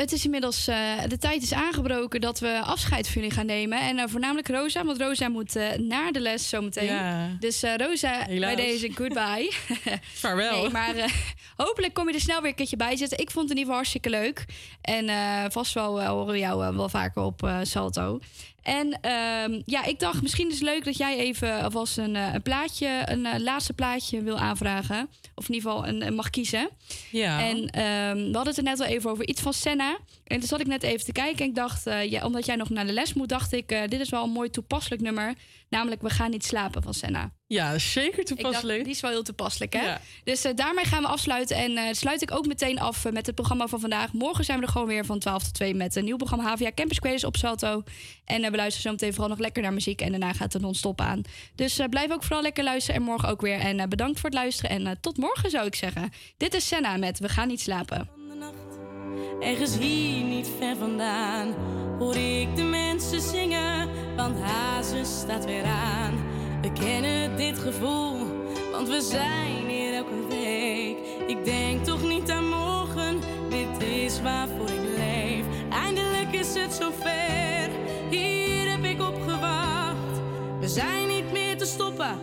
het is inmiddels. eh, de tijd is aangebroken dat we afscheid van jullie gaan nemen. En eh, voornamelijk Rosa, want Rosa moet eh, naar de les zometeen. Ja. Dus Rosa, Helaas. bij deze goodbye. Vaarwel. Nee, maar hopelijk kom je er snel weer een keertje bij zitten. Ik vond het in ieder geval hartstikke leuk. En vast wel horen we jou wel vaker op Salto. En ehm, ja, ik dacht misschien is het leuk dat jij even alvast een, eh, een plaatje, een eh, laatste plaatje wil aanvragen. Of in ieder geval een, een mag kiezen. Ja. En ehm, we hadden het er net al even over iets van Senna. En toen zat ik net even te kijken en ik dacht, eh, ja, omdat jij nog naar de les moet, dacht ik, dit is wel een mooi toepasselijk nummer. Namelijk We gaan niet slapen van Senna. Ja, zeker Ik dacht, toepasselijk. die is wel heel toepasselijk, hè? Ja. Dus daarmee gaan we afsluiten. En sluit ik ook meteen af met het programma van vandaag. Morgen zijn we er gewoon weer van 12 tot 2 met een nieuw programma HVA Campus Creators op Salto. En we luisteren zo meteen vooral nog lekker naar muziek. En daarna gaat het non-stop aan. Dus eh, blijf ook vooral lekker luisteren. En morgen ook weer. En eh, bedankt voor het luisteren. En eh, tot morgen zou ik zeggen. Dit is Senna met We gaan niet slapen. Ergens hier niet ver vandaan hoor ik de mensen zingen, want Hazen staat weer aan. We kennen dit gevoel, want we zijn hier elke week. Ik denk toch niet aan morgen, dit is waarvoor ik leef. Eindelijk is het zover, We zijn niet meer te stoppen,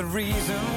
the reason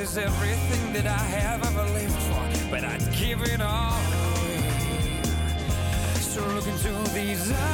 is everything that I have ever lived for, but I'd give it all away. So look into these eyes.